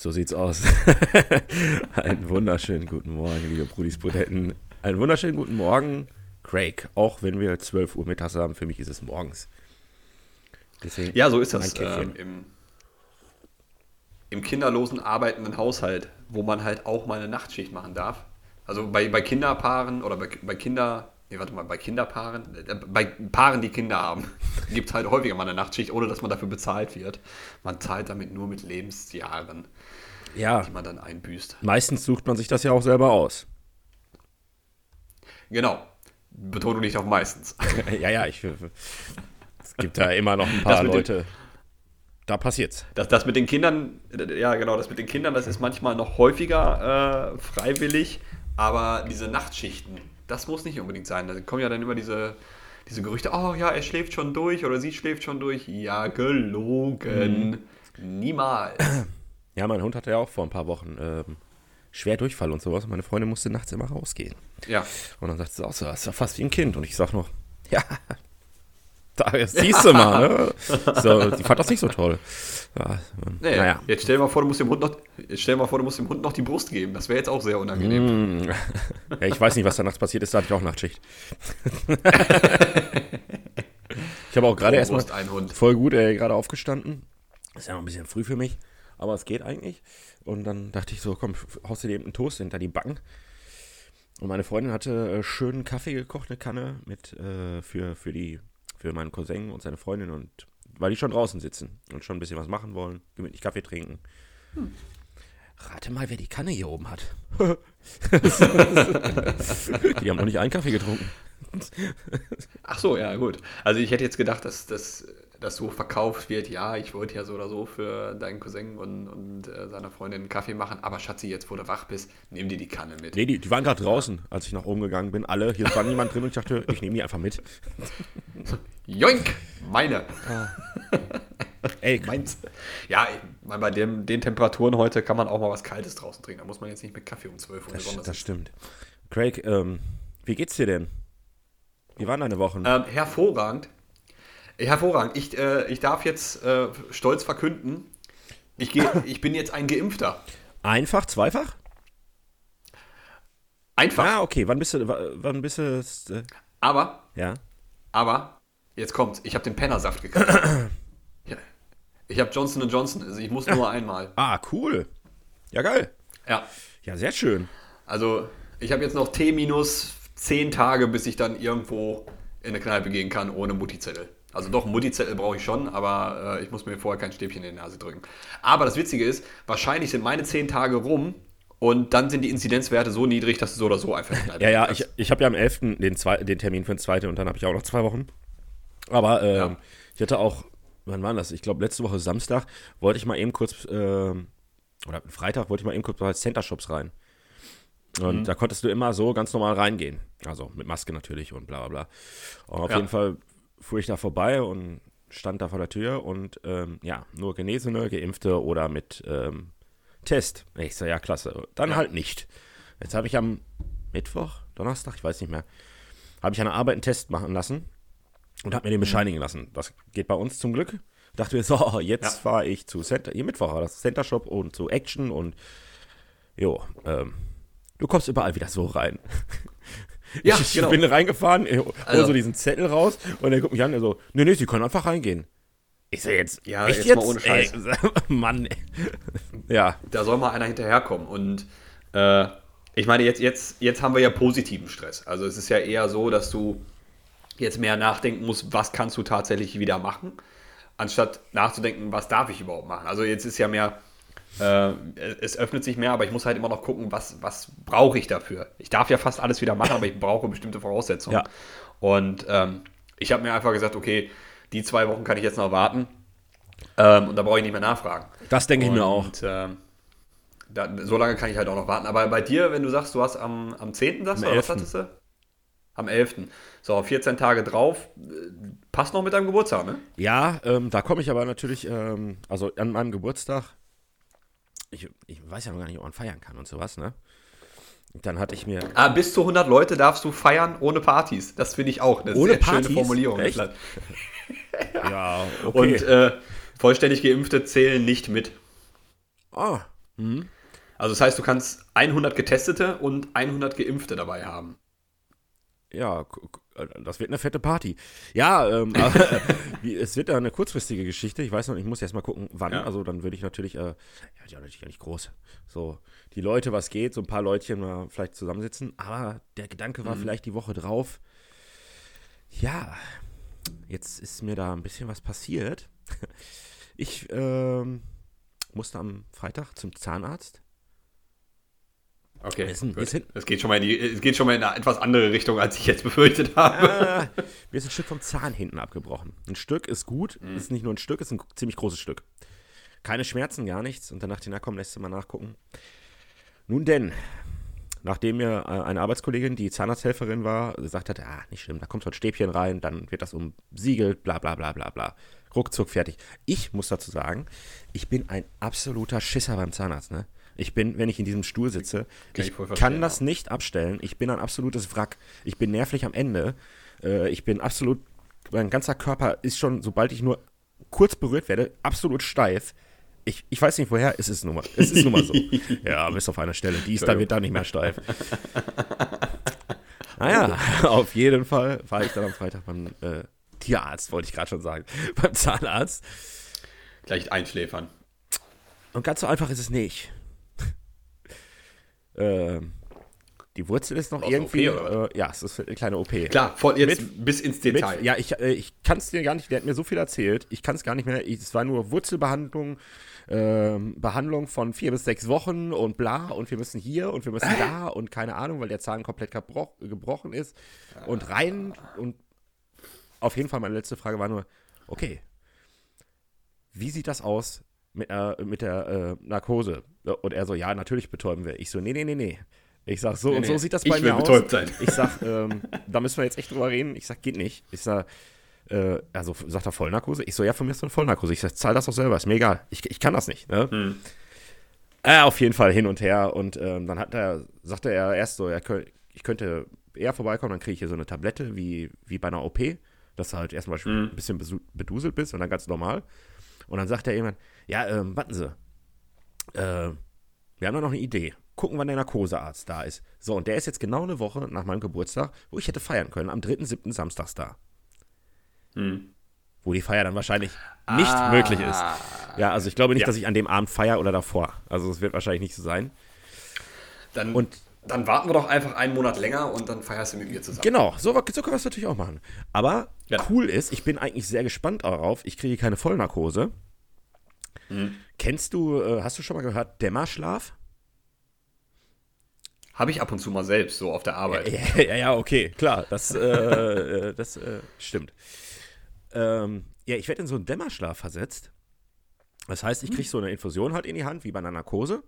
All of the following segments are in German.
So sieht's aus. Einen wunderschönen guten Morgen, liebe Brudis Budetten. Einen wunderschönen guten Morgen, Craig. Auch wenn wir 12 Uhr mittags haben, für mich ist es morgens. Deswegen ja, so ist das ähm, im, im kinderlosen arbeitenden Haushalt, wo man halt auch mal eine Nachtschicht machen darf. Also bei, bei Kinderpaaren oder bei, bei Kinder, nee, warte mal, bei Kinderpaaren, äh, bei Paaren, die Kinder haben, gibt es halt häufiger mal eine Nachtschicht, ohne dass man dafür bezahlt wird. Man zahlt damit nur mit Lebensjahren, ja. die man dann einbüßt. Meistens sucht man sich das ja auch selber aus. Genau. Betonung nicht auf meistens. ja, ja, ich. Es gibt da immer noch ein paar Leute. Da passiert's. Das, das mit den Kindern, ja genau, das mit den Kindern, das ist manchmal noch häufiger äh, freiwillig, aber diese Nachtschichten, das muss nicht unbedingt sein. Da kommen ja dann immer diese, diese Gerüchte, oh ja, er schläft schon durch oder sie schläft schon durch. Ja, gelogen. Mhm. Niemals. Ja, mein Hund hatte ja auch vor ein paar Wochen ähm, schwer Durchfall und sowas. Meine Freundin musste nachts immer rausgehen. Ja. Und dann sagt sie auch so, das ist ja fast wie ein Kind. Und ich sag noch, ja, siehst du mal, ne? So, die fand das nicht so toll. Ja, nee, naja. Jetzt stell dir mal vor, du musst dem Hund noch, stell mal vor, du musst dem Hund noch die Brust geben. Das wäre jetzt auch sehr unangenehm. Mm. Ja, ich weiß nicht, was da nachts passiert ist, da hatte ich auch Nachtschicht. ich habe auch gerade erstmal voll gut, ey, gerade aufgestanden. Ist ja noch ein bisschen früh für mich, aber es geht eigentlich. Und dann dachte ich so, komm, haust du dir eben einen Toast hinter die Backen. Und meine Freundin hatte äh, schönen Kaffee gekocht, eine Kanne mit äh, für, für, die, für meinen Cousin und seine Freundin und weil die schon draußen sitzen und schon ein bisschen was machen wollen, gemütlich Kaffee trinken. Hm. Rate mal, wer die Kanne hier oben hat. die haben noch nicht einen Kaffee getrunken. Ach so, ja, gut. Also ich hätte jetzt gedacht, dass das das so verkauft wird, ja, ich wollte ja so oder so für deinen Cousin und, und äh, seiner Freundin einen Kaffee machen, aber Schatzi, jetzt wo du wach bist, nimm dir die Kanne mit. Nee, die, die waren gerade draußen, als ich nach oben gegangen bin, alle. Hier war niemand drin und ich dachte, ich nehme die einfach mit. Joink, meine. Ah. Ey, meins. Ja, bei dem, den Temperaturen heute kann man auch mal was Kaltes draußen trinken. Da muss man jetzt nicht mit Kaffee um 12 Uhr Das, das stimmt. Craig, ähm, wie geht's dir denn? Wie waren deine Wochen? Ähm, hervorragend. Hervorragend. Ich, äh, ich darf jetzt äh, stolz verkünden, ich, geh, ich bin jetzt ein Geimpfter. Einfach, zweifach? Einfach. Ah, okay. Wann bist du, wann bist du äh, Aber, ja. aber, jetzt kommt's. Ich habe den Pennersaft gekriegt. ja. Ich habe Johnson Johnson. Also ich muss nur einmal. Ah, cool. Ja, geil. Ja. Ja, sehr schön. Also, ich habe jetzt noch T minus 10 Tage, bis ich dann irgendwo in eine Kneipe gehen kann ohne Mutti-Zettel. Also doch, Mutti-Zettel brauche ich schon, aber äh, ich muss mir vorher kein Stäbchen in die Nase drücken. Aber das Witzige ist, wahrscheinlich sind meine zehn Tage rum und dann sind die Inzidenzwerte so niedrig, dass du so oder so einfach Ja, ja, ich, ich habe ja am 11. Den, zwei, den Termin für den zweiten und dann habe ich auch noch zwei Wochen. Aber ähm, ja. ich hatte auch, wann war das? Ich glaube, letzte Woche Samstag wollte ich mal eben kurz, ähm, oder Freitag wollte ich mal eben kurz bei Center Shops rein. Und mhm. da konntest du immer so ganz normal reingehen. Also mit Maske natürlich und bla bla bla. Und auf ja. jeden Fall fuhr ich da vorbei und stand da vor der Tür und ähm, ja, nur Genesene, Geimpfte oder mit ähm, Test. Ich so, ja, klasse. Dann ja. halt nicht. Jetzt habe ich am Mittwoch, Donnerstag, ich weiß nicht mehr, habe ich an der Arbeit einen Test machen lassen und habe mir den mhm. bescheinigen lassen. Das geht bei uns zum Glück. Dachte mir, so, jetzt ja. fahre ich zu Center, hier Mittwoch war das Center Shop und zu Action und jo, ähm, du kommst überall wieder so rein. Ja, ich genau. bin reingefahren, hol also. so diesen Zettel raus und er guckt mich an, er so, nee, nee, sie können einfach reingehen. Ich so, jetzt, ja, echt jetzt, jetzt? mal ohne Scheiß. Ey, Mann, ey. ja. Da soll mal einer hinterherkommen und äh, ich meine, jetzt, jetzt, jetzt haben wir ja positiven Stress. Also es ist ja eher so, dass du jetzt mehr nachdenken musst, was kannst du tatsächlich wieder machen, anstatt nachzudenken, was darf ich überhaupt machen. Also jetzt ist ja mehr, äh, es öffnet sich mehr, aber ich muss halt immer noch gucken, was, was brauche ich dafür. Ich darf ja fast alles wieder machen, aber ich brauche bestimmte Voraussetzungen. Ja. Und ähm, ich habe mir einfach gesagt, okay, die zwei Wochen kann ich jetzt noch warten ähm, und da brauche ich nicht mehr nachfragen. Das denke ich mir auch. Ähm, da, so lange kann ich halt auch noch warten. Aber bei dir, wenn du sagst, du hast am, am 10. sagst am du, was hattest du? Am 11. So, 14 Tage drauf. Passt noch mit deinem Geburtstag, ne? Ja, ähm, da komme ich aber natürlich, ähm, also an meinem Geburtstag ich, ich weiß ja noch gar nicht, ob man feiern kann und sowas, ne? Dann hatte ich mir. Ah, bis zu 100 Leute darfst du feiern ohne Partys. Das finde ich auch eine ohne sehr Partys? schöne Formulierung. Echt? ja, okay. Und äh, vollständig Geimpfte zählen nicht mit. Ah, Mhm. Also das heißt, du kannst 100 Getestete und 100 Geimpfte dabei haben. Ja, das wird eine fette Party. Ja, ähm, es wird eine kurzfristige Geschichte. Ich weiß noch, ich muss erst mal gucken, wann. Ja. Also dann würde ich natürlich, äh, ja, die natürlich ja nicht groß. So, die Leute, was geht, so ein paar Leutchen mal vielleicht zusammensitzen. Aber der Gedanke war mhm. vielleicht die Woche drauf. Ja, jetzt ist mir da ein bisschen was passiert. Ich ähm, musste am Freitag zum Zahnarzt Okay, es, es, es, geht schon mal in die, es geht schon mal in eine etwas andere Richtung, als ich jetzt befürchtet habe. Äh, mir ist ein Stück vom Zahn hinten abgebrochen. Ein Stück ist gut, mhm. ist nicht nur ein Stück, ist ein ziemlich großes Stück. Keine Schmerzen, gar nichts. Und dann dachte ich, na komm, lässt du mal nachgucken. Nun denn, nachdem mir äh, eine Arbeitskollegin, die Zahnarzthelferin war, gesagt hat, ah, nicht schlimm, da kommt so ein Stäbchen rein, dann wird das umsiegelt, bla bla bla bla bla. Ruckzuck fertig. Ich muss dazu sagen, ich bin ein absoluter Schisser beim Zahnarzt, ne? Ich bin, wenn ich in diesem Stuhl sitze, kann ich, ich kann das nicht abstellen. Ich bin ein absolutes Wrack. Ich bin nervlich am Ende. Äh, ich bin absolut, mein ganzer Körper ist schon, sobald ich nur kurz berührt werde, absolut steif. Ich, ich weiß nicht woher, es ist nun mal, es ist nun mal so. ja, bis auf einer Stelle, die ist dann wird da nicht mehr steif. Naja, auf jeden Fall war ich dann am Freitag beim äh, Tierarzt, wollte ich gerade schon sagen, beim Zahnarzt. Gleich einschläfern. Und ganz so einfach ist es nicht. Äh, die Wurzel ist noch Aus irgendwie. Äh, ja, es ist eine kleine OP. Klar, voll jetzt mit, bis ins Detail. Mit, ja, ich, äh, ich kann es dir gar nicht, der hat mir so viel erzählt, ich kann es gar nicht mehr. Ich, es war nur Wurzelbehandlung, äh, Behandlung von vier bis sechs Wochen und bla und wir müssen hier und wir müssen da und keine Ahnung, weil der Zahn komplett gebroch, gebrochen ist. Und rein und auf jeden Fall meine letzte Frage war nur, okay, wie sieht das aus mit, äh, mit der äh, Narkose? Und er so, ja, natürlich betäuben wir. Ich so, nee, nee, nee, nee. Ich sag, so nee, und so sieht das bei mir aus. Sein. Ich sag, ähm, da müssen wir jetzt echt drüber reden. Ich sag, geht nicht. Ich sag, äh, also sagt er Vollnarkose? Ich so, ja, von mir ist eine Vollnarkose. Ich sag, zahl das doch selber, ist mir egal. Ich, ich kann das nicht. Ne? Hm. Äh, auf jeden Fall hin und her. Und ähm, dann hat er, sagte er erst so, er könnt, ich könnte eher vorbeikommen, dann kriege ich hier so eine Tablette wie, wie bei einer OP, dass du halt erstmal hm. ein bisschen beduselt bist und dann ganz normal. Und dann sagt er jemand, ja, ähm, warten Sie, äh, wir haben da noch eine Idee. Gucken, wann der Narkosearzt da ist. So, und der ist jetzt genau eine Woche nach meinem Geburtstag, wo ich hätte feiern können, am 3.7. Samstags da. Hm. Wo die Feier dann wahrscheinlich nicht ah. möglich ist. Ja, also ich glaube nicht, ja. dass ich an dem Abend feiere oder davor. Also es wird wahrscheinlich nicht so sein. Dann, und dann warten wir doch einfach einen Monat länger und dann feierst du mit mir zusammen. Genau, so, so können wir es natürlich auch machen. Aber ja. cool ist, ich bin eigentlich sehr gespannt darauf. Ich kriege keine Vollnarkose. Mhm. Kennst du, äh, hast du schon mal gehört, Dämmerschlaf? Habe ich ab und zu mal selbst, so auf der Arbeit. Ja, ja, ja okay, klar, das, äh, äh, das äh, stimmt. Ähm, ja, ich werde in so einen Dämmerschlaf versetzt. Das heißt, ich kriege so eine Infusion halt in die Hand, wie bei einer Narkose.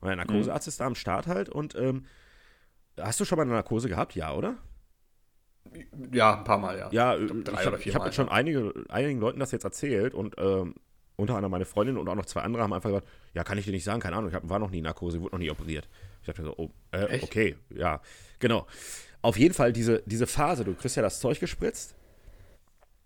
Und der Narkosearzt mhm. ist da am Start halt. Und ähm, hast du schon mal eine Narkose gehabt? Ja, oder? Ja, ein paar Mal, ja. Ja, ich, ich habe hab schon einige, einigen Leuten das jetzt erzählt und ähm, unter anderem meine Freundin und auch noch zwei andere haben einfach gesagt, ja, kann ich dir nicht sagen, keine Ahnung, ich hab, war noch nie in Narkose, wurde noch nie operiert. Ich dachte so, oh, äh, okay, ja, genau. Auf jeden Fall diese, diese Phase, du kriegst ja das Zeug gespritzt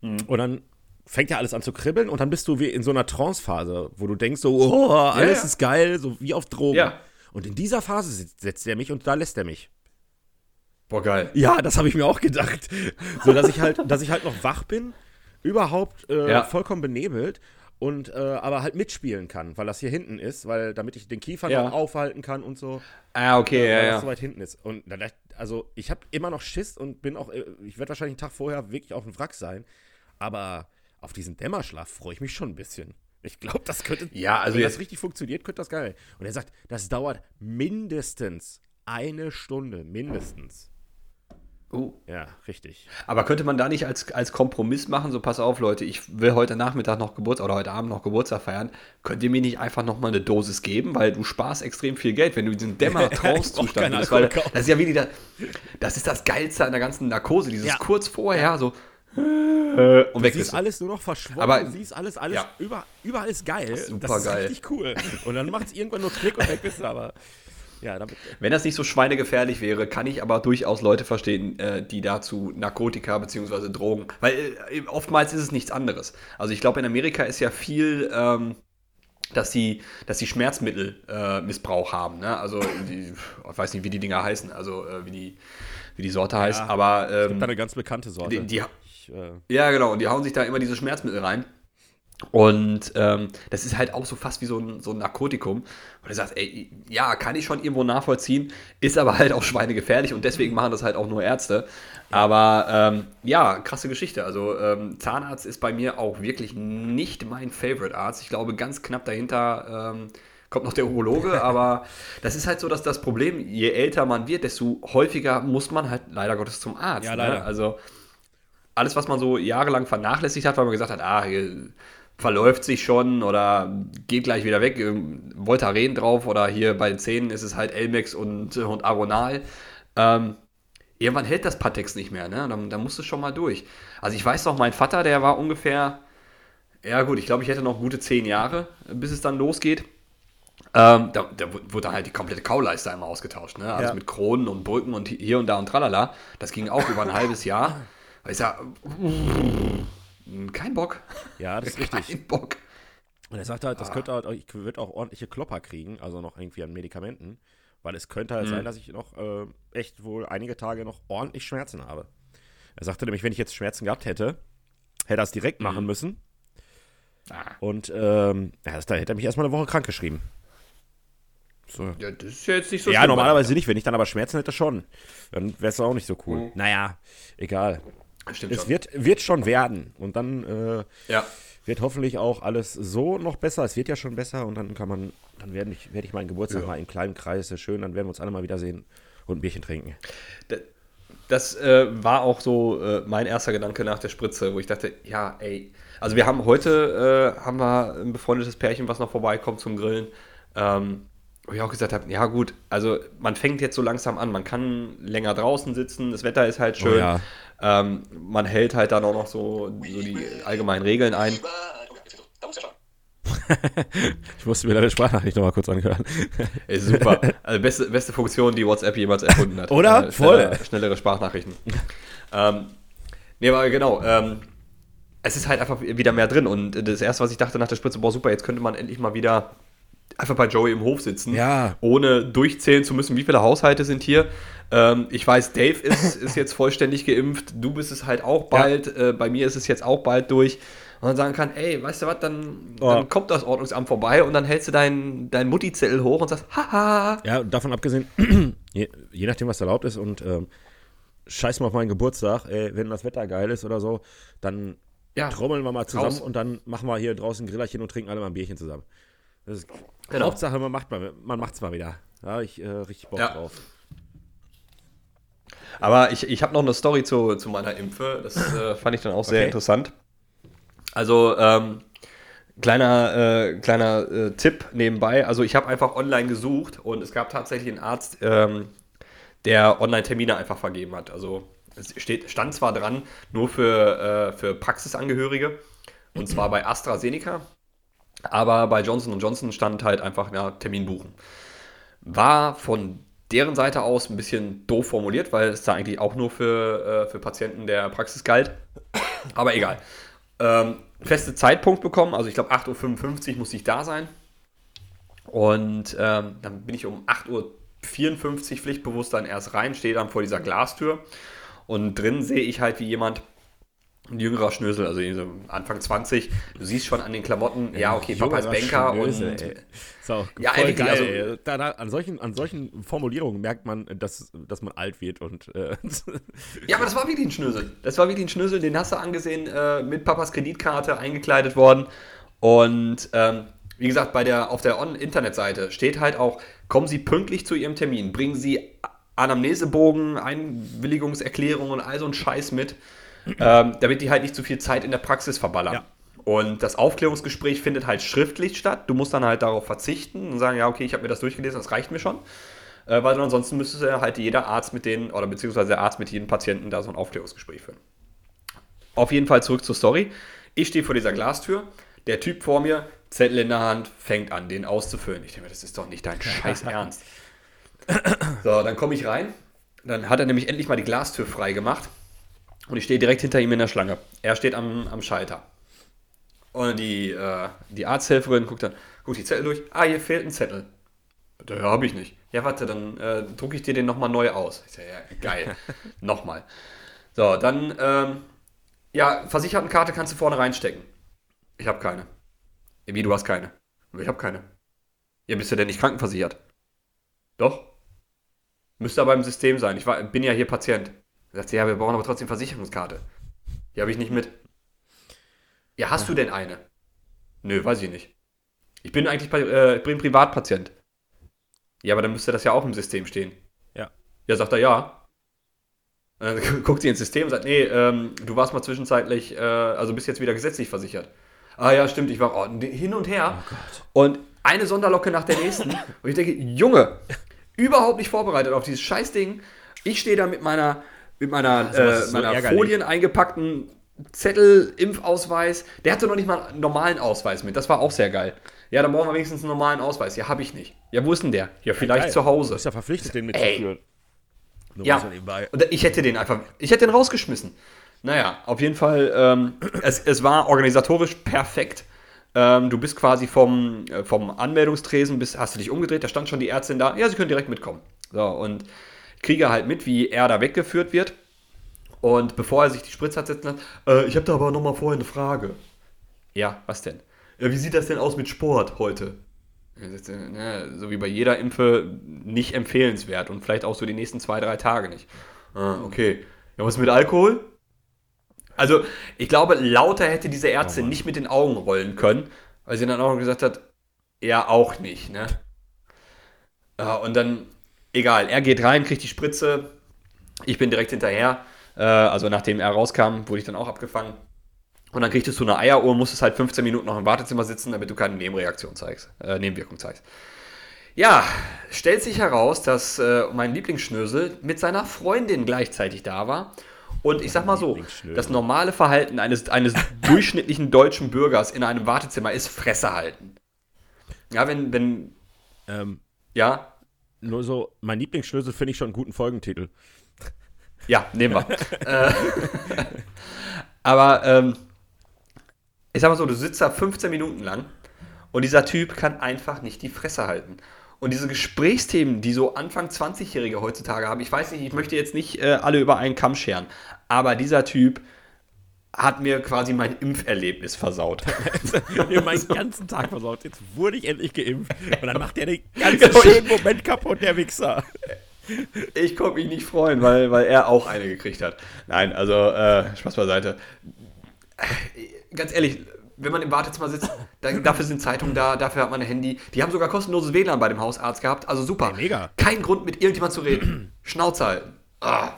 mhm. und dann fängt ja alles an zu kribbeln und dann bist du wie in so einer Trance-Phase, wo du denkst so, oh, alles ja, ja. ist geil, so wie auf Drogen. Ja. Und in dieser Phase setzt er mich und da lässt er mich. Boah, geil. Ja, das habe ich mir auch gedacht. So, dass ich halt, dass ich halt noch wach bin, überhaupt äh, vollkommen benebelt und äh, aber halt mitspielen kann, weil das hier hinten ist, weil damit ich den Kiefer ja. noch aufhalten kann und so. Ah, okay, äh, ja, weil ja. das so weit hinten ist. Und also ich habe immer noch Schiss und bin auch, äh, ich werde wahrscheinlich einen Tag vorher wirklich auf dem Wrack sein, aber auf diesen Dämmerschlaf freue ich mich schon ein bisschen. Ich glaube, das könnte, ja, also wenn das richtig funktioniert, könnte das geil. Und er sagt, das dauert mindestens eine Stunde, mindestens. Uh. Ja, richtig. Aber könnte man da nicht als, als Kompromiss machen, so pass auf, Leute, ich will heute Nachmittag noch Geburtstag oder heute Abend noch Geburtstag feiern, könnt ihr mir nicht einfach nochmal eine Dosis geben, weil du sparst extrem viel Geld, wenn du diesen Dämmer-Trance-Zustand bist, weil das ist ja wie die, das ist das Geilste an der ganzen Narkose, dieses ja. kurz vorher, so äh, und weg ist alles nur noch verschwommen, aber du siehst alles, alles, ja. über, überall ist geil. Super das ist geil. richtig cool. Und dann macht es irgendwann nur Klick und weg bist du aber. Ja, damit, Wenn das nicht so schweinegefährlich wäre, kann ich aber durchaus Leute verstehen, äh, die dazu Narkotika bzw. Drogen, weil äh, oftmals ist es nichts anderes. Also ich glaube, in Amerika ist ja viel, ähm, dass sie, dass sie Schmerzmittelmissbrauch äh, haben. Ne? Also, die, ich weiß nicht, wie die Dinger heißen, also äh, wie, die, wie die Sorte heißt, ja, aber. Ähm, es gibt eine ganz bekannte Sorte. Die, die, ich, äh, ja, genau, und die hauen sich da immer diese Schmerzmittel rein. Und ähm, das ist halt auch so fast wie so ein, so ein Narkotikum. Und du sagst, ey, ja, kann ich schon irgendwo nachvollziehen, ist aber halt auch schweinegefährlich und deswegen machen das halt auch nur Ärzte. Aber ähm, ja, krasse Geschichte. Also ähm, Zahnarzt ist bei mir auch wirklich nicht mein Favorite-Arzt. Ich glaube, ganz knapp dahinter ähm, kommt noch der Urologe, aber das ist halt so, dass das Problem, je älter man wird, desto häufiger muss man halt leider Gottes zum Arzt. Ja, ne? leider. Ne? Also alles, was man so jahrelang vernachlässigt hat, weil man gesagt hat, ah, hier verläuft sich schon oder geht gleich wieder weg, ähm, Voltaren drauf oder hier bei den Zähnen ist es halt Elmex und, und Aronal. Ähm, irgendwann hält das Patex nicht mehr, ne? Dann, dann musst du schon mal durch. Also ich weiß noch, mein Vater, der war ungefähr, ja gut, ich glaube, ich hätte noch gute zehn Jahre, bis es dann losgeht. Ähm, da, da, wurde dann halt die komplette Kauleiste einmal ausgetauscht, ne? Also ja. mit Kronen und Brücken und hier und da und tralala. Das ging auch über ein halbes Jahr. Ich sag, kein Bock. Ja, das ist richtig. Kein Bock. Und er sagte halt, das ah. könnte halt, ich würde auch ordentliche Klopper kriegen, also noch irgendwie an Medikamenten, weil es könnte halt mhm. sein, dass ich noch äh, echt wohl einige Tage noch ordentlich Schmerzen habe. Er sagte nämlich, wenn ich jetzt Schmerzen gehabt hätte, hätte er es direkt mhm. machen müssen. Ah. Und ähm, ja, da hätte er mich erstmal eine Woche krank geschrieben. So. Ja, das ist ja jetzt nicht so Ja, normalerweise nicht. Wenn ich dann aber Schmerzen hätte, schon. Dann wäre es auch nicht so cool. Mhm. Naja, egal. Stimmt es schon. Wird, wird schon werden. Und dann äh, ja. wird hoffentlich auch alles so noch besser. Es wird ja schon besser und dann kann man, dann werde ich, werd ich meinen Geburtstag ja. mal im kleinen Kreis, schön, dann werden wir uns alle mal wiedersehen und ein Bierchen trinken. Das, das äh, war auch so äh, mein erster Gedanke nach der Spritze, wo ich dachte, ja, ey, also wir haben heute, äh, haben wir ein befreundetes Pärchen, was noch vorbeikommt zum Grillen. Ähm, wo ich auch gesagt habe, ja gut, also man fängt jetzt so langsam an, man kann länger draußen sitzen, das Wetter ist halt schön. Oh ja. Ähm, man hält halt dann auch noch so, so die allgemeinen Regeln ein. ich musste mir deine Sprachnachricht nochmal kurz anhören. Ey, super. Also beste, beste Funktion, die WhatsApp jemals erfunden hat. Oder? Äh, Voll. Schnellere, Sprachnachrichten. ähm, nee, aber genau. Ähm, es ist halt einfach wieder mehr drin. Und das erste, was ich dachte nach der Spritze, boah, super, jetzt könnte man endlich mal wieder einfach bei Joey im Hof sitzen, ja. ohne durchzählen zu müssen, wie viele Haushalte sind hier. Ähm, ich weiß, Dave ist, ist jetzt vollständig geimpft, du bist es halt auch bald, ja. äh, bei mir ist es jetzt auch bald durch. Und dann sagen kann, ey, weißt du was, dann, oh. dann kommt das Ordnungsamt vorbei und dann hältst du deinen dein Mutti-Zettel hoch und sagst, haha. Ja, davon abgesehen, je, je, nachdem, was erlaubt ist und ähm, scheiß mal auf meinen Geburtstag, ey, wenn das Wetter geil ist oder so, dann ja. trommeln wir mal zusammen Raus. und dann machen wir hier draußen ein Grillerchen und trinken alle mal ein Bierchen zusammen. Das ist genau. Hauptsache, man macht mal, man macht's mal wieder. Da habe ich äh, richtig Bock ja. drauf. Aber ich, ich habe noch eine Story zu, zu meiner Impfe. Das äh, fand ich dann auch sehr okay. interessant. Also, ähm, kleiner, äh, kleiner äh, Tipp nebenbei. Also, ich habe einfach online gesucht und es gab tatsächlich einen Arzt, ähm, der Online-Termine einfach vergeben hat. Also, es steht, stand zwar dran, nur für, äh, für Praxisangehörige. Und zwar bei AstraZeneca. Aber bei Johnson Johnson stand halt einfach, ja, Termin buchen. War von deren Seite aus ein bisschen doof formuliert, weil es da eigentlich auch nur für, äh, für Patienten der Praxis galt. Aber egal. Ähm, feste Zeitpunkt bekommen, also ich glaube 8.55 Uhr musste ich da sein. Und ähm, dann bin ich um 8.54 Uhr pflichtbewusst dann erst rein, stehe dann vor dieser Glastür. Und drin sehe ich halt, wie jemand ein jüngerer Schnösel, also Anfang 20. Du siehst schon an den Klamotten, ja, okay, Papa ist Banker Schnösel, und. Ey. Ist auch ja, voll geil, also, Danach, an, solchen, an solchen Formulierungen merkt man, dass, dass man alt wird und. Äh, ja, aber das war wirklich ein Schnösel. Das war wirklich ein Schnösel, den hast du angesehen, äh, mit Papas Kreditkarte eingekleidet worden. Und ähm, wie gesagt, bei der, auf der Internetseite steht halt auch, kommen Sie pünktlich zu Ihrem Termin, bringen Sie Anamnesebogen, Einwilligungserklärungen und all so ein Scheiß mit ähm, damit die halt nicht zu viel Zeit in der Praxis verballern. Ja. Und das Aufklärungsgespräch findet halt schriftlich statt. Du musst dann halt darauf verzichten und sagen, ja, okay, ich habe mir das durchgelesen, das reicht mir schon. Äh, weil ansonsten müsste halt jeder Arzt mit denen, oder beziehungsweise der Arzt mit jedem Patienten da so ein Aufklärungsgespräch führen. Auf jeden Fall zurück zur Story. Ich stehe vor dieser Glastür, der Typ vor mir, Zettel in der Hand, fängt an, den auszufüllen. Ich denke mir, das ist doch nicht dein scheiß Ernst. So, dann komme ich rein. Dann hat er nämlich endlich mal die Glastür frei gemacht. Und ich stehe direkt hinter ihm in der Schlange. Er steht am, am Schalter. Und die, äh, die Arzthelferin guckt dann, Guck die Zettel durch. Ah, hier fehlt ein Zettel. Ja, habe ich nicht. Ja, warte, dann äh, drucke ich dir den nochmal neu aus. Ich sag, ja, geil. nochmal. So, dann, ähm, ja, Versichertenkarte kannst du vorne reinstecken. Ich habe keine. Wie, du hast keine? Ich habe keine. Ja, bist du denn nicht krankenversichert? Doch. Müsste aber im System sein. Ich war, bin ja hier Patient. Sagt sie, ja, wir brauchen aber trotzdem Versicherungskarte. Die habe ich nicht mit. Ja, hast du denn eine? Nö, weiß ich nicht. Ich bin eigentlich äh, ich bin Privatpatient. Ja, aber dann müsste das ja auch im System stehen. Ja. Ja, sagt er ja. Dann guckt sie ins System und sagt, nee, ähm, du warst mal zwischenzeitlich, äh, also bist jetzt wieder gesetzlich versichert. Ah ja, stimmt, ich war oh, hin und her. Oh und eine Sonderlocke nach der nächsten. und ich denke, Junge, überhaupt nicht vorbereitet auf dieses Scheißding. Ich stehe da mit meiner, mit meiner, sowas äh, so meiner ärgerlich. Folien eingepackten Zettel, Impfausweis. Der hatte noch nicht mal einen normalen Ausweis mit. Das war auch sehr geil. Ja, dann brauchen wir wenigstens einen normalen Ausweis. Ja, habe ich nicht. Ja, wo ist denn der? Ja, vielleicht Geil. zu Du Hause. bist ja verpflichtet, den mitzuführen. Nur Ja, und ich hätte den einfach, ich hätte den rausgeschmissen. Naja, auf jeden Fall, ähm, es, es war organisatorisch perfekt. Ähm, du bist quasi vom, äh, vom Anmeldungstresen, bis, hast du dich umgedreht, da stand schon die Ärztin da, ja, sie können direkt mitkommen. So, und kriege halt mit, wie er da weggeführt wird. Und bevor er sich die Spritze hat setzen lassen, äh, ich habe da aber nochmal vorher eine Frage. Ja, was denn? Ja, wie sieht das denn aus mit Sport heute? Er äh, na, so wie bei jeder Impfe nicht empfehlenswert und vielleicht auch so die nächsten zwei, drei Tage nicht. Ah, okay. Ja, was mit Alkohol? Also, ich glaube, lauter hätte diese Ärztin nicht mit den Augen rollen können, weil sie dann auch gesagt hat, er auch nicht, ne? Ja, und dann, egal, er geht rein, kriegt die Spritze, ich bin direkt hinterher. Äh, also, nachdem er rauskam, wurde ich dann auch abgefangen. Und dann kriegtest du eine Eieruhr, musstest halt 15 Minuten noch im Wartezimmer sitzen, damit du keine Nebenreaktion zeigst, äh, Nebenwirkung zeigst. Ja, stellt sich heraus, dass äh, mein Lieblingsschnösel mit seiner Freundin gleichzeitig da war. Und ich sag mal so, das normale Verhalten eines, eines durchschnittlichen deutschen Bürgers in einem Wartezimmer ist Fresse halten. Ja, wenn, wenn, Ähm, ja, nur so, mein Lieblingsschlüssel finde ich schon einen guten Folgentitel. Ja, nehmen wir. äh, aber ähm, ich sag mal so, du sitzt da 15 Minuten lang und dieser Typ kann einfach nicht die Fresse halten. Und diese Gesprächsthemen, die so Anfang 20-Jährige heutzutage haben, ich weiß nicht, ich möchte jetzt nicht äh, alle über einen Kamm scheren, aber dieser Typ hat mir quasi mein Impferlebnis versaut. mir meinen ganzen Tag versaut. Jetzt wurde ich endlich geimpft. Und dann macht er den ganzen Genau, schönen Moment kaputt, der Wichser. Ich konnte mich nicht freuen, weil, weil er auch eine gekriegt hat. Nein, also äh, Spaß beiseite. Ganz ehrlich, wenn man im Wartezimmer sitzt, da, dafür sind Zeitungen da, dafür hat man ein Handy. Die haben sogar kostenloses WLAN bei dem Hausarzt gehabt. Also super. Ja, mega. Kein Grund, mit irgendjemand zu reden. Schnauze halten. Ah.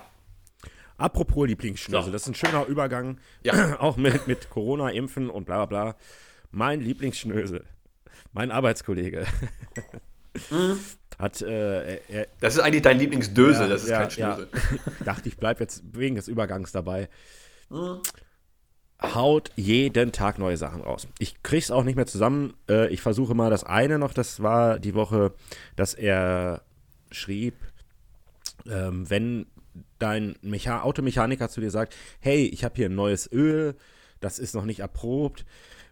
Apropos Lieblingsschnösel, So. das ist ein schöner Übergang. Ja. Auch mit, mit Corona, Impfen und bla bla bla. Mein Lieblingsschnösel, mein Arbeitskollege, Mhm. hat, äh, er, Das ist eigentlich dein Lieblingsdösel, Ja, das ist ja, kein Schnösel. dachte, ich bleibe jetzt wegen des Übergangs dabei. Mhm. Haut jeden Tag neue Sachen raus. Ich krieg's auch nicht mehr zusammen. Äh, ich versuche mal das eine noch, das war die Woche, dass er schrieb, ähm, wenn dein Mecha Automechaniker zu dir sagt, hey, ich habe hier ein neues Öl, das ist noch nicht erprobt,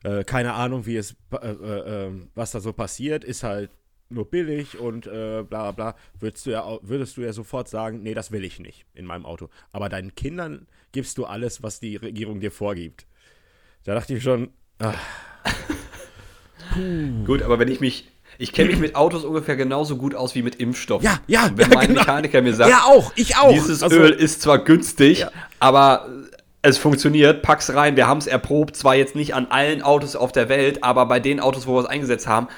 äh, keine Ahnung, wie es, äh, äh, äh, was da so passiert, ist halt nur billig und äh, bla bla, würdest du, ja, würdest du ja sofort sagen, nee, das will ich nicht in meinem Auto. Aber deinen Kindern gibst du alles, was die Regierung dir vorgibt. Da dachte ich schon, ah, Gut, aber wenn ich mich. Ich kenne mich mit Autos ungefähr genauso gut aus wie mit Impfstoff. ja, ja, Und wenn ja, mein genau. Mechaniker mir sagt, ja auch, ich auch. Dieses Also, Öl ist zwar günstig, Ja. aber es funktioniert. Pack's rein. Wir haben es erprobt. Zwar jetzt nicht an allen Autos auf der Welt, aber bei den Autos, wo wir es eingesetzt haben,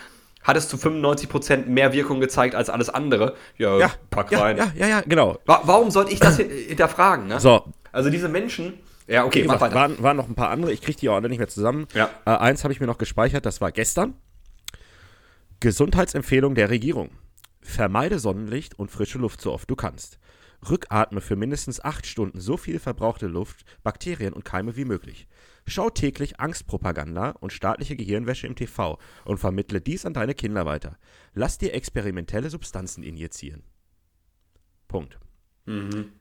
hat es zu 95% mehr Wirkung gezeigt als alles andere. Ja, ja, pack ja, rein. ja, ja, ja, genau. Wa warum sollte ich das hin- hinterfragen? Ne? So, Also diese Menschen. Ja, okay, Wie mach weiter. waren, waren noch ein paar andere, ich kriege die auch alle nicht mehr zusammen. Ja. Äh, eins habe ich mir noch gespeichert, das war gestern. Gesundheitsempfehlung der Regierung. Vermeide Sonnenlicht und frische Luft so oft du kannst. Rückatme für mindestens acht Stunden so viel verbrauchte Luft, Bakterien und Keime wie möglich. Schau täglich Angstpropaganda und staatliche Gehirnwäsche im TV und vermittle dies an deine Kinder weiter. Lass dir experimentelle Substanzen injizieren. Punkt. Mhm.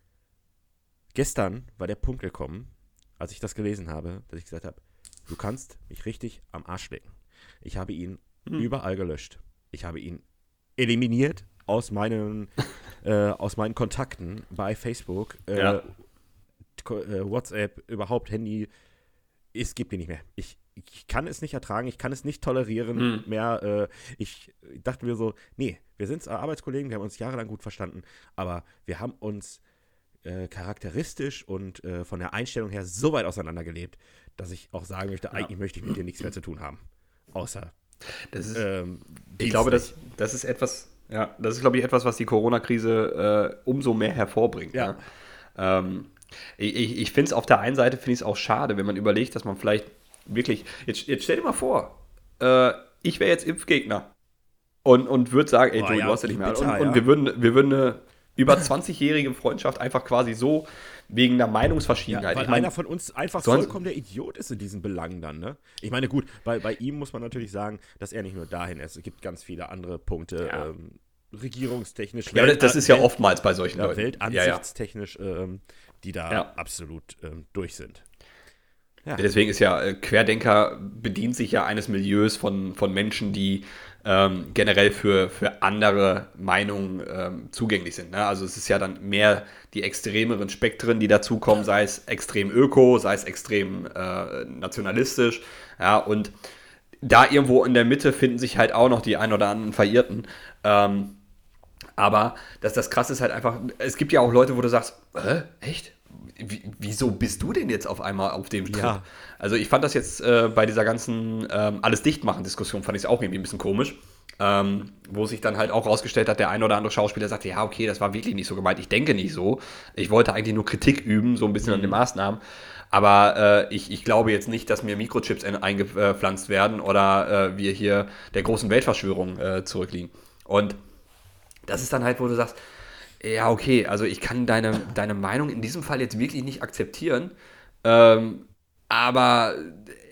Gestern war der Punkt gekommen, als ich das gelesen habe, dass ich gesagt habe, du kannst mich richtig am Arsch lecken. Ich habe ihn hm. überall gelöscht. Ich habe ihn eliminiert aus meinen, äh, aus meinen Kontakten bei Facebook, äh, ja. Äh, WhatsApp, überhaupt Handy. Es gibt ihn nicht mehr. Ich, ich kann es nicht ertragen, ich kann es nicht tolerieren hm. mehr. Äh, ich dachte mir so, nee, wir sind Arbeitskollegen, wir haben uns jahrelang gut verstanden, aber wir haben uns äh, charakteristisch und äh, von der Einstellung her so weit auseinandergelebt, dass ich auch sagen möchte, ja. eigentlich möchte ich mit dir nichts mehr zu tun haben. Außer. Das ist, ähm, ich glaube, das, das ist etwas, ja, das ist, glaube ich, etwas, was die Corona-Krise äh, umso mehr hervorbringt. Ja. Ne? Ähm, ich ich finde es auf der einen Seite finde ich es auch schade, wenn man überlegt, dass man vielleicht wirklich. Jetzt, jetzt stell dir mal vor, äh, ich wäre jetzt Impfgegner und, und würde sagen, ey, oh, Joey, ja, du hast ja nicht mehr. Bitter, und, und wir würden, wir würden eine über 20-jährige Freundschaft einfach quasi so wegen der Meinungsverschiedenheit. Ja, weil ich mein, einer von uns einfach vollkommen der Idiot ist in diesen Belangen dann, ne? Ich meine, gut, bei, bei ihm muss man natürlich sagen, dass er nicht nur dahin ist. Es gibt ganz viele andere Punkte. Ja. Ähm, regierungstechnisch. Ja, Welt, das ist ja oftmals bei solchen ja, Leuten. Weltansichtstechnisch, ähm, die da absolut ähm, durch sind. Ja. Deswegen ist ja äh, Querdenker bedient sich ja eines Milieus von, von Menschen, die ähm, generell für, für andere Meinungen ähm, zugänglich sind. Ne? Also es ist ja dann mehr die extremeren Spektren, die dazukommen, sei es extrem öko, sei es extrem äh, nationalistisch. Ja, und da irgendwo in der Mitte finden sich halt auch noch die ein oder anderen Verirrten. Ähm, aber das, das Krasse ist halt einfach, es gibt ja auch Leute, wo du sagst, Hä, echt? Wieso bist du denn jetzt auf einmal auf dem Trip? Ja. Also ich fand das jetzt äh, bei dieser ganzen ähm, alles dichtmachen Diskussion fand ich es auch irgendwie ein bisschen komisch. Ähm, wo sich dann halt auch rausgestellt hat, der ein oder andere Schauspieler sagte, ja, okay, das war wirklich nicht so gemeint, ich denke nicht so. Ich wollte eigentlich nur Kritik üben, so ein bisschen mhm. an den mhm. Maßnahmen. Aber äh, ich, ich glaube jetzt nicht, dass mir Mikrochips eingepflanzt werden oder äh, wir hier der großen Weltverschwörung äh, zurückliegen. Und das ist dann halt, wo du sagst, ja, okay, also ich kann deine, deine Meinung in diesem Fall jetzt wirklich nicht akzeptieren. Ähm, aber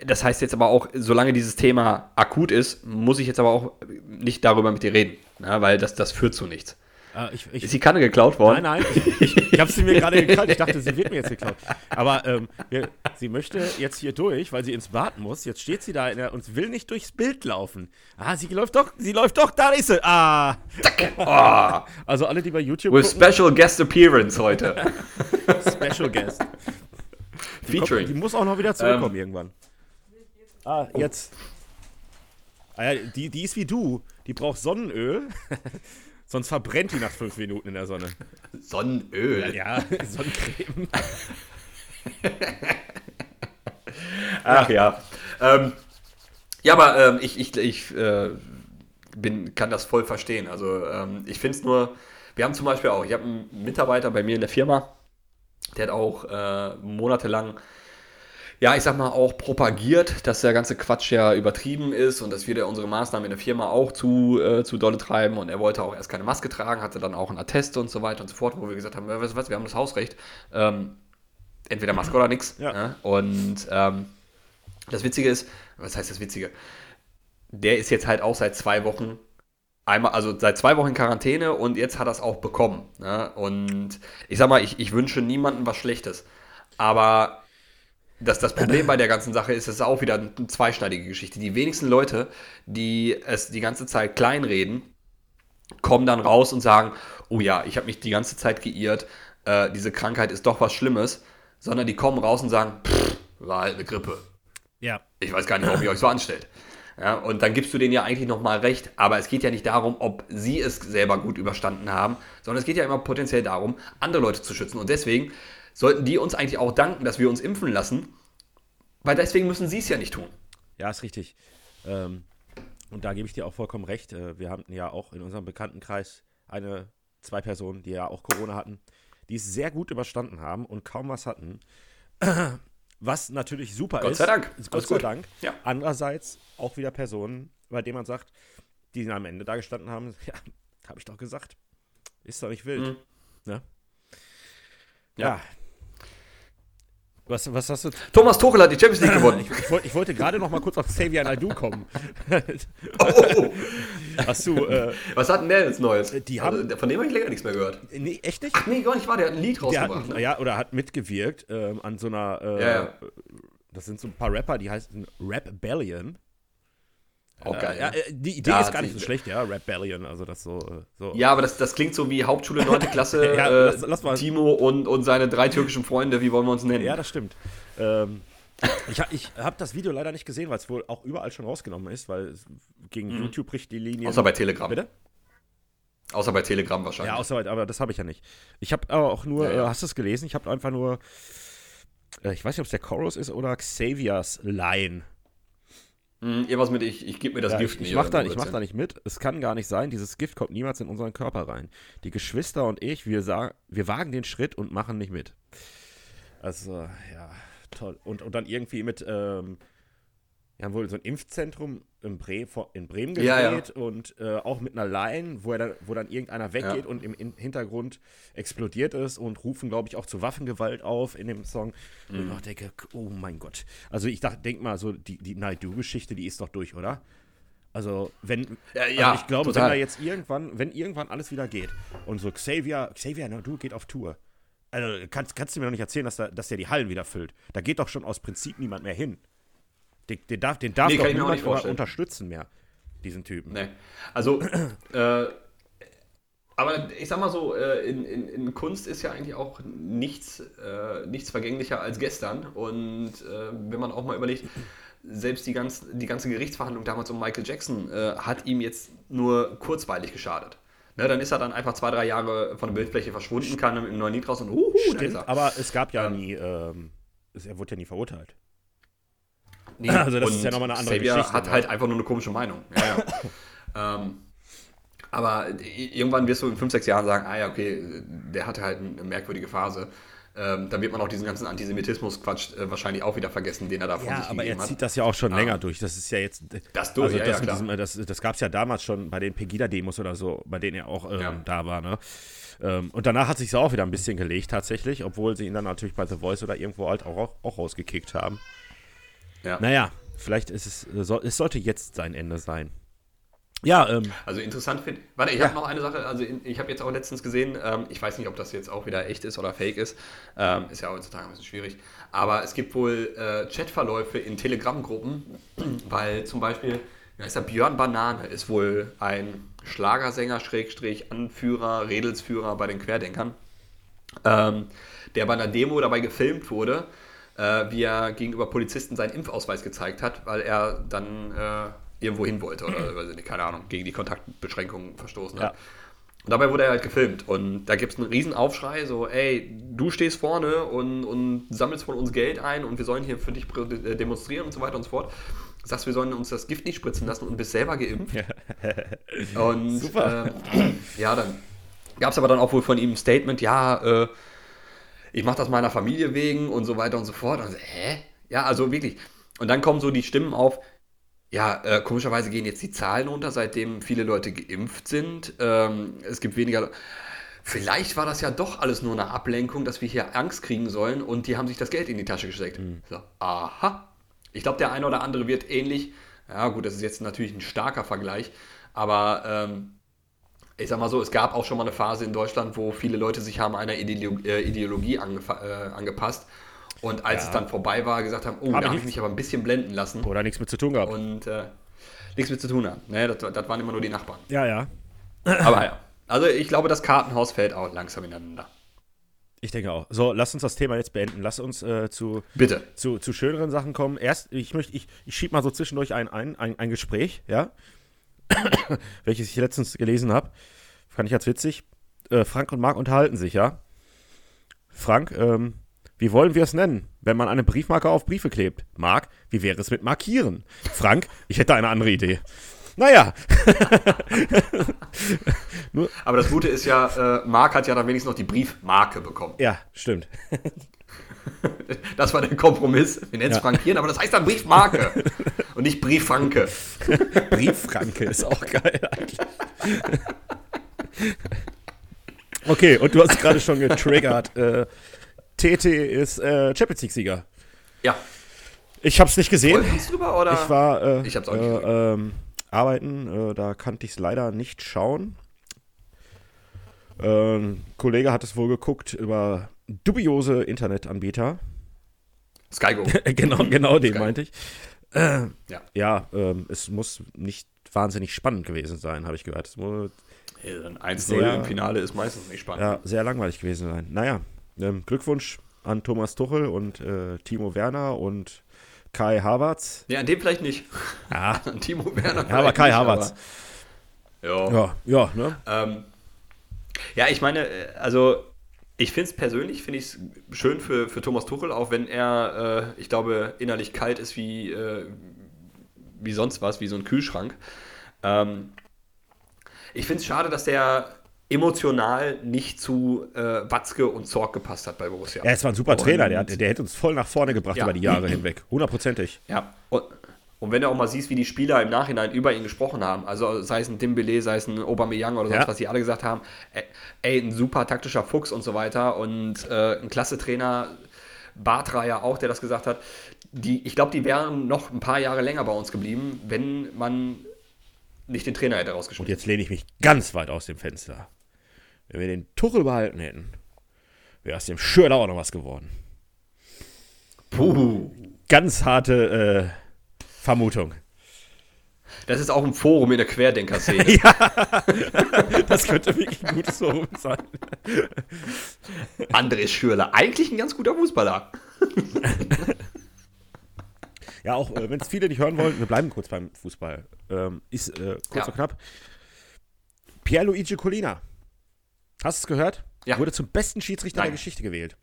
das heißt jetzt aber auch, solange dieses Thema akut ist, muss ich jetzt aber auch nicht darüber mit dir reden, na, weil das, das führt zu nichts. Äh, ich, ich, ist die Kanne geklaut worden? Nein, nein, ich, ich, habe sie mir gerade geklaut. Ich dachte, sie wird mir jetzt geklaut. Aber ähm, sie möchte jetzt hier durch, weil sie ins Bad muss. Jetzt steht sie da der, und will nicht durchs Bild laufen. Ah, sie läuft doch, sie läuft doch, da ist sie. Ah. Zack. Oh. Also alle, die bei YouTube With gucken, Special Guest Appearance heute. Special Guest. Die Featuring. Kommt, die muss auch noch wieder zurückkommen ähm. irgendwann. Ah, jetzt. Ah ja, die, die ist wie du. Die braucht Sonnenöl. Sonst verbrennt die nach fünf Minuten in der Sonne. Sonnenöl. Ja, Sonnencreme. Ach ja. Ähm, ja, aber ähm, ich, ich, ich äh, bin, kann das voll verstehen. Also ähm, ich finde es nur, wir haben zum Beispiel auch, ich habe einen Mitarbeiter bei mir in der Firma, der hat auch äh, monatelang ja, ich sag mal, auch propagiert, dass der ganze Quatsch ja übertrieben ist und dass wir da unsere Maßnahmen in der Firma auch zu, äh, zu dolle treiben. Und er wollte auch erst keine Maske tragen, hatte dann auch einen Attest und so weiter und so fort, wo wir gesagt haben, du was, wir haben das Hausrecht. Ähm, entweder Maske oder nichts. Ja. Ne? Und ähm, das Witzige ist, was heißt das Witzige? Der ist jetzt halt auch seit zwei Wochen einmal, also seit zwei Wochen in Quarantäne und jetzt hat er es auch bekommen. Ne? Und ich sag mal, ich, ich wünsche niemandem was Schlechtes. Aber das, das Problem bei der ganzen Sache ist, es ist auch wieder eine zweischneidige Geschichte. Die wenigsten Leute, die es die ganze Zeit kleinreden, kommen dann raus und sagen, oh ja, ich habe mich die ganze Zeit geirrt, äh, diese Krankheit ist doch was Schlimmes, sondern die kommen raus und sagen, pff, war halt eine Grippe. Ja. Ich weiß gar nicht, warum ihr euch so anstellt. Ja, und dann gibst du denen ja eigentlich nochmal recht, aber es geht ja nicht darum, ob sie es selber gut überstanden haben, sondern es geht ja immer potenziell darum, andere Leute zu schützen. Und deswegen sollten die uns eigentlich auch danken, dass wir uns impfen lassen, weil deswegen müssen sie es ja nicht tun. Ja, ist richtig. Ähm, und da gebe ich dir auch vollkommen recht. Äh, wir haben ja auch in unserem Bekanntenkreis eine, zwei Personen, die ja auch Corona hatten, die es sehr gut überstanden haben und kaum was hatten. Was natürlich super Gott ist. Sei Dank. Gott sei Dank. Ja. Andererseits auch wieder Personen, bei denen man sagt, die am Ende da gestanden haben, ja, habe ich doch gesagt. Ist doch nicht wild. Mhm. Ne? Ja. ja. Was, was hast du? Thomas Tuchel hat die Champions League gewonnen. ich, wollte, wollte gerade noch mal kurz auf Xavier Naidoo kommen. oh. Hast du, äh, was hat denn der jetzt Neues? Die haben, also, von dem habe ich länger nichts mehr gehört. Nee, echt nicht? Ach nee, gar nicht wahr. Der hat ein Lied rausgebracht. Hat, ne? Ja, oder hat mitgewirkt ähm, an so einer. Äh, ja, ja. Das sind so ein paar Rapper, die heißen Rap Bellion. Auch geil. Ja, ne? die Idee Ja, ist gar nicht so schlecht, ja, Rebellion, also das so. so. Ja, aber das, das klingt so wie Hauptschule 9. Klasse. Ja, äh, lass- lass mal- Timo und, und seine drei türkischen Freunde, wie wollen wir uns nennen? Ja, das stimmt. Ähm, ich ich habe das Video leider nicht gesehen, weil es wohl auch überall schon rausgenommen ist, weil es gegen YouTube bricht die Linie. Mhm. Außer bei Telegram. Bitte? Außer bei Telegram wahrscheinlich. Ja, außer, aber das habe ich ja nicht. Ich habe aber auch nur, Ja, ja. Äh, hast du es gelesen? Ich habe einfach nur, äh, ich weiß nicht, ob es der Chorus ist oder Xaviers Line. Hm, irgendwas mit, ich, ich gebe mir das Ja, Gift ich ich nicht. mache oder da, ich mach da nicht mit. Es kann gar nicht sein. Dieses Gift kommt niemals in unseren Körper rein. Die Geschwister und ich, wir, sa- wir wagen den Schritt und machen nicht mit. Also, ja, toll. Und, und dann irgendwie mit, ähm, wir haben wohl so ein Impfzentrum in, Bre in Bremen gedreht Ja, ja. und äh, auch mit einer Line, wo, dann, wo dann irgendeiner weggeht Ja. und im, Hintergrund explodiert ist und rufen, glaube ich, auch zu Waffengewalt auf in dem Song. Und Mhm. ich auch denke, oh mein Gott. Also ich dachte, denk mal, so die, die Naidu-Geschichte, die ist doch durch, oder? Also, wenn, Ja, ja, also ich glaube, wenn total. da jetzt irgendwann, wenn irgendwann alles wieder geht und so Xavier, Xavier Naidu geht auf Tour. Also, kannst, kannst du mir doch nicht erzählen, dass, da, dass der die Hallen wieder füllt. Da geht doch schon aus Prinzip niemand mehr hin. Den, den darf, den darf Nee, doch niemand unterstützen mehr, diesen Typen. Nee. Also, äh, aber ich sag mal so, äh, in, in, in Kunst ist ja eigentlich auch nichts, äh, nichts vergänglicher als gestern. Und äh, wenn man auch mal überlegt, selbst die, ganz, die ganze Gerichtsverhandlung damals um Michael Jackson äh, hat ihm jetzt nur kurzweilig geschadet. Ne, dann ist er dann einfach zwei, drei Jahre von der Bildfläche verschwunden, kam im neuen Lied raus und uhu, Stimmt, er. aber es gab ja Ähm. nie, ähm, es, er wurde ja nie verurtelt. Nee, Also das ist ja nochmal eine andere Xavier Geschichte, hat ne? halt einfach nur eine komische Meinung. Ja, ja. ähm, aber irgendwann wirst du in fünf, sechs Jahren sagen, ah ja, okay, der hatte halt eine merkwürdige Phase. Ähm, dann wird man auch diesen ganzen Antisemitismus-Quatsch äh, wahrscheinlich auch wieder vergessen, den er da von Ja, sich aber er hat. zieht das ja auch schon länger durch. Das ist ja jetzt. Das durch, also ja, das, ja, diesem, das, das gab es ja damals schon bei den Pegida-Demos oder so, bei denen er auch ähm, Ja. da war, ne? Ähm, und danach hat sich auch wieder ein bisschen gelegt, tatsächlich, obwohl sie ihn dann natürlich bei The Voice oder irgendwo halt auch, auch rausgekickt haben. Ja. Naja, vielleicht ist es, äh, soll, es sollte jetzt sein Ende sein. Ja, ähm, Also interessant finde Warte, ich habe noch eine Sache. Also in, ich habe jetzt auch letztens gesehen, ähm, ich weiß nicht, ob das jetzt auch wieder echt ist oder fake ist. Ähm, ist ja heutzutage ein bisschen schwierig. Aber es gibt wohl äh, Chatverläufe in Telegram-Gruppen, weil zum Beispiel, wie heißt der, Björn Banane ist wohl ein Schlagersänger, Schrägstrich, Anführer, Redelsführer bei den Querdenkern, ähm, der bei einer Demo dabei gefilmt wurde, äh, wie er gegenüber Polizisten seinen Impfausweis gezeigt hat, weil er dann äh, irgendwo hin wollte oder, weiß ich nicht, keine Ahnung, gegen die Kontaktbeschränkungen verstoßen hat. Ja. Und dabei wurde er halt gefilmt. Und da gibt es einen riesen Aufschrei, so, ey, du stehst vorne und, und sammelst von uns Geld ein und wir sollen hier für dich äh, demonstrieren und so weiter und so fort. Sagst, wir sollen uns das Gift nicht spritzen lassen und bist selber geimpft. und Super. ähm, ja, dann gab es aber dann auch wohl von ihm ein Statement, ja, äh, ich mache das meiner Familie wegen und so weiter und so fort. Und so, hä? Ja, also wirklich. Und dann kommen so die Stimmen auf, ja, äh, komischerweise gehen jetzt die Zahlen runter, seitdem viele Leute geimpft sind. Ähm, es gibt weniger. Vielleicht war das ja doch alles nur eine Ablenkung, dass wir hier Angst kriegen sollen und die haben sich das Geld in die Tasche gesteckt. So, aha. Ich glaube, der eine oder andere wird ähnlich. Ja, gut, das ist jetzt natürlich ein starker Vergleich, aber ähm, ich sag mal so, es gab auch schon mal eine Phase in Deutschland, wo viele Leute sich haben einer Ideolo äh, Ideologie äh, angepasst und als Ja. es dann vorbei war, gesagt haben, oh, Aber da habe ich mich aber ein bisschen blenden lassen oder nichts mit zu tun gehabt. und äh, nichts mit zu tun haben. Ne, das, das waren immer nur die Nachbarn. ja, ja. Aber ja. Also ich glaube, das Kartenhaus fällt auch langsam ineinander. Ich denke auch. So, lass uns das Thema jetzt beenden. Lass uns äh, zu, Bitte. zu, zu schöneren Sachen kommen. Erst, ich möchte, ich, ich schieb mal so zwischendurch ein, ein, ein, ein Gespräch, ja, welches ich letztens gelesen habe. Fand ich ganz witzig. Äh, Frank und Marc unterhalten sich, ja. Frank, ähm, wie wollen wir es nennen, wenn man eine Briefmarke auf Briefe klebt? Marc, wie wäre es mit Markieren? Frank, ich hätte eine andere Idee. Naja, Aber das Gute ist ja, äh, Marc hat ja dann wenigstens noch die Briefmarke bekommen. ja, stimmt. Das war der Kompromiss. Wir nennen es Ja. Frankieren, aber das heißt dann Briefmarke und nicht Brieffranke. Brieffranke ist auch geil eigentlich. Okay, und du hast gerade schon getriggert. Äh, TT ist äh, Champions League-Sieger. Ja. Ich habe es nicht gesehen. Drüber oder? Ich war äh, Ich hab's auch nicht gesehen. äh, ähm, arbeiten, äh, da kannte ich es leider nicht schauen. Äh, ein Kollege hat es wohl geguckt über dubiose Internetanbieter. Skygo. genau, genau den Geil. meinte ich. Äh, ja, ja ähm, es muss nicht wahnsinnig spannend gewesen sein, habe ich gehört. Es muss ja, 1-0 im Finale ist meistens nicht spannend. Ja, sehr langweilig gewesen sein. Naja, ähm, Glückwunsch an Thomas Tuchel und äh, Timo Werner und Kai Havertz. Ja, an dem vielleicht nicht. Ja. an Timo Werner. Ja, aber Kai nicht, Havertz. Aber, ja. ja, ja, ne? Ähm, ja, ich meine, äh, also ich finde es persönlich, finde ich schön für, für Thomas Tuchel, auch wenn er, äh, ich glaube, innerlich kalt ist wie, äh, wie sonst was, wie so ein Kühlschrank. Ähm, ich finde es schade, dass der emotional nicht zu äh, Watzke und Zorg gepasst hat bei Borussia. Ja, es war ein super Trainer, der, der hätte uns voll nach vorne gebracht ja. über die Jahre hinweg. Hundertprozentig. Ja, und, und wenn du auch mal siehst, wie die Spieler im Nachhinein über ihn gesprochen haben, also sei es ein Dimbele, sei es ein Aubameyang oder sonst ja. was, die alle gesagt haben, ey, ein super taktischer Fuchs und so weiter und äh, ein klasse Trainer, Bartra ja auch, der das gesagt hat, die, ich glaube, die wären noch ein paar Jahre länger bei uns geblieben, wenn man nicht den Trainer hätte rausgeschmissen. Und jetzt lehne ich mich ganz weit aus dem Fenster. Wenn wir den Tuchel behalten hätten, wäre aus dem Schürler auch noch was geworden. Puh. Ganz harte äh, Vermutung. Das ist auch ein Forum in der Querdenker-Szene. ja, das könnte wirklich ein gutes Forum sein. André Schürler, eigentlich ein ganz guter Fußballer. ja, auch äh, wenn es viele nicht hören wollen, wir bleiben kurz beim Fußball. Ähm, ist äh, kurz ja. und knapp. Pierluigi Colina. Hast du es gehört? Ja. Wurde zum besten Schiedsrichter Nein. der Geschichte gewählt.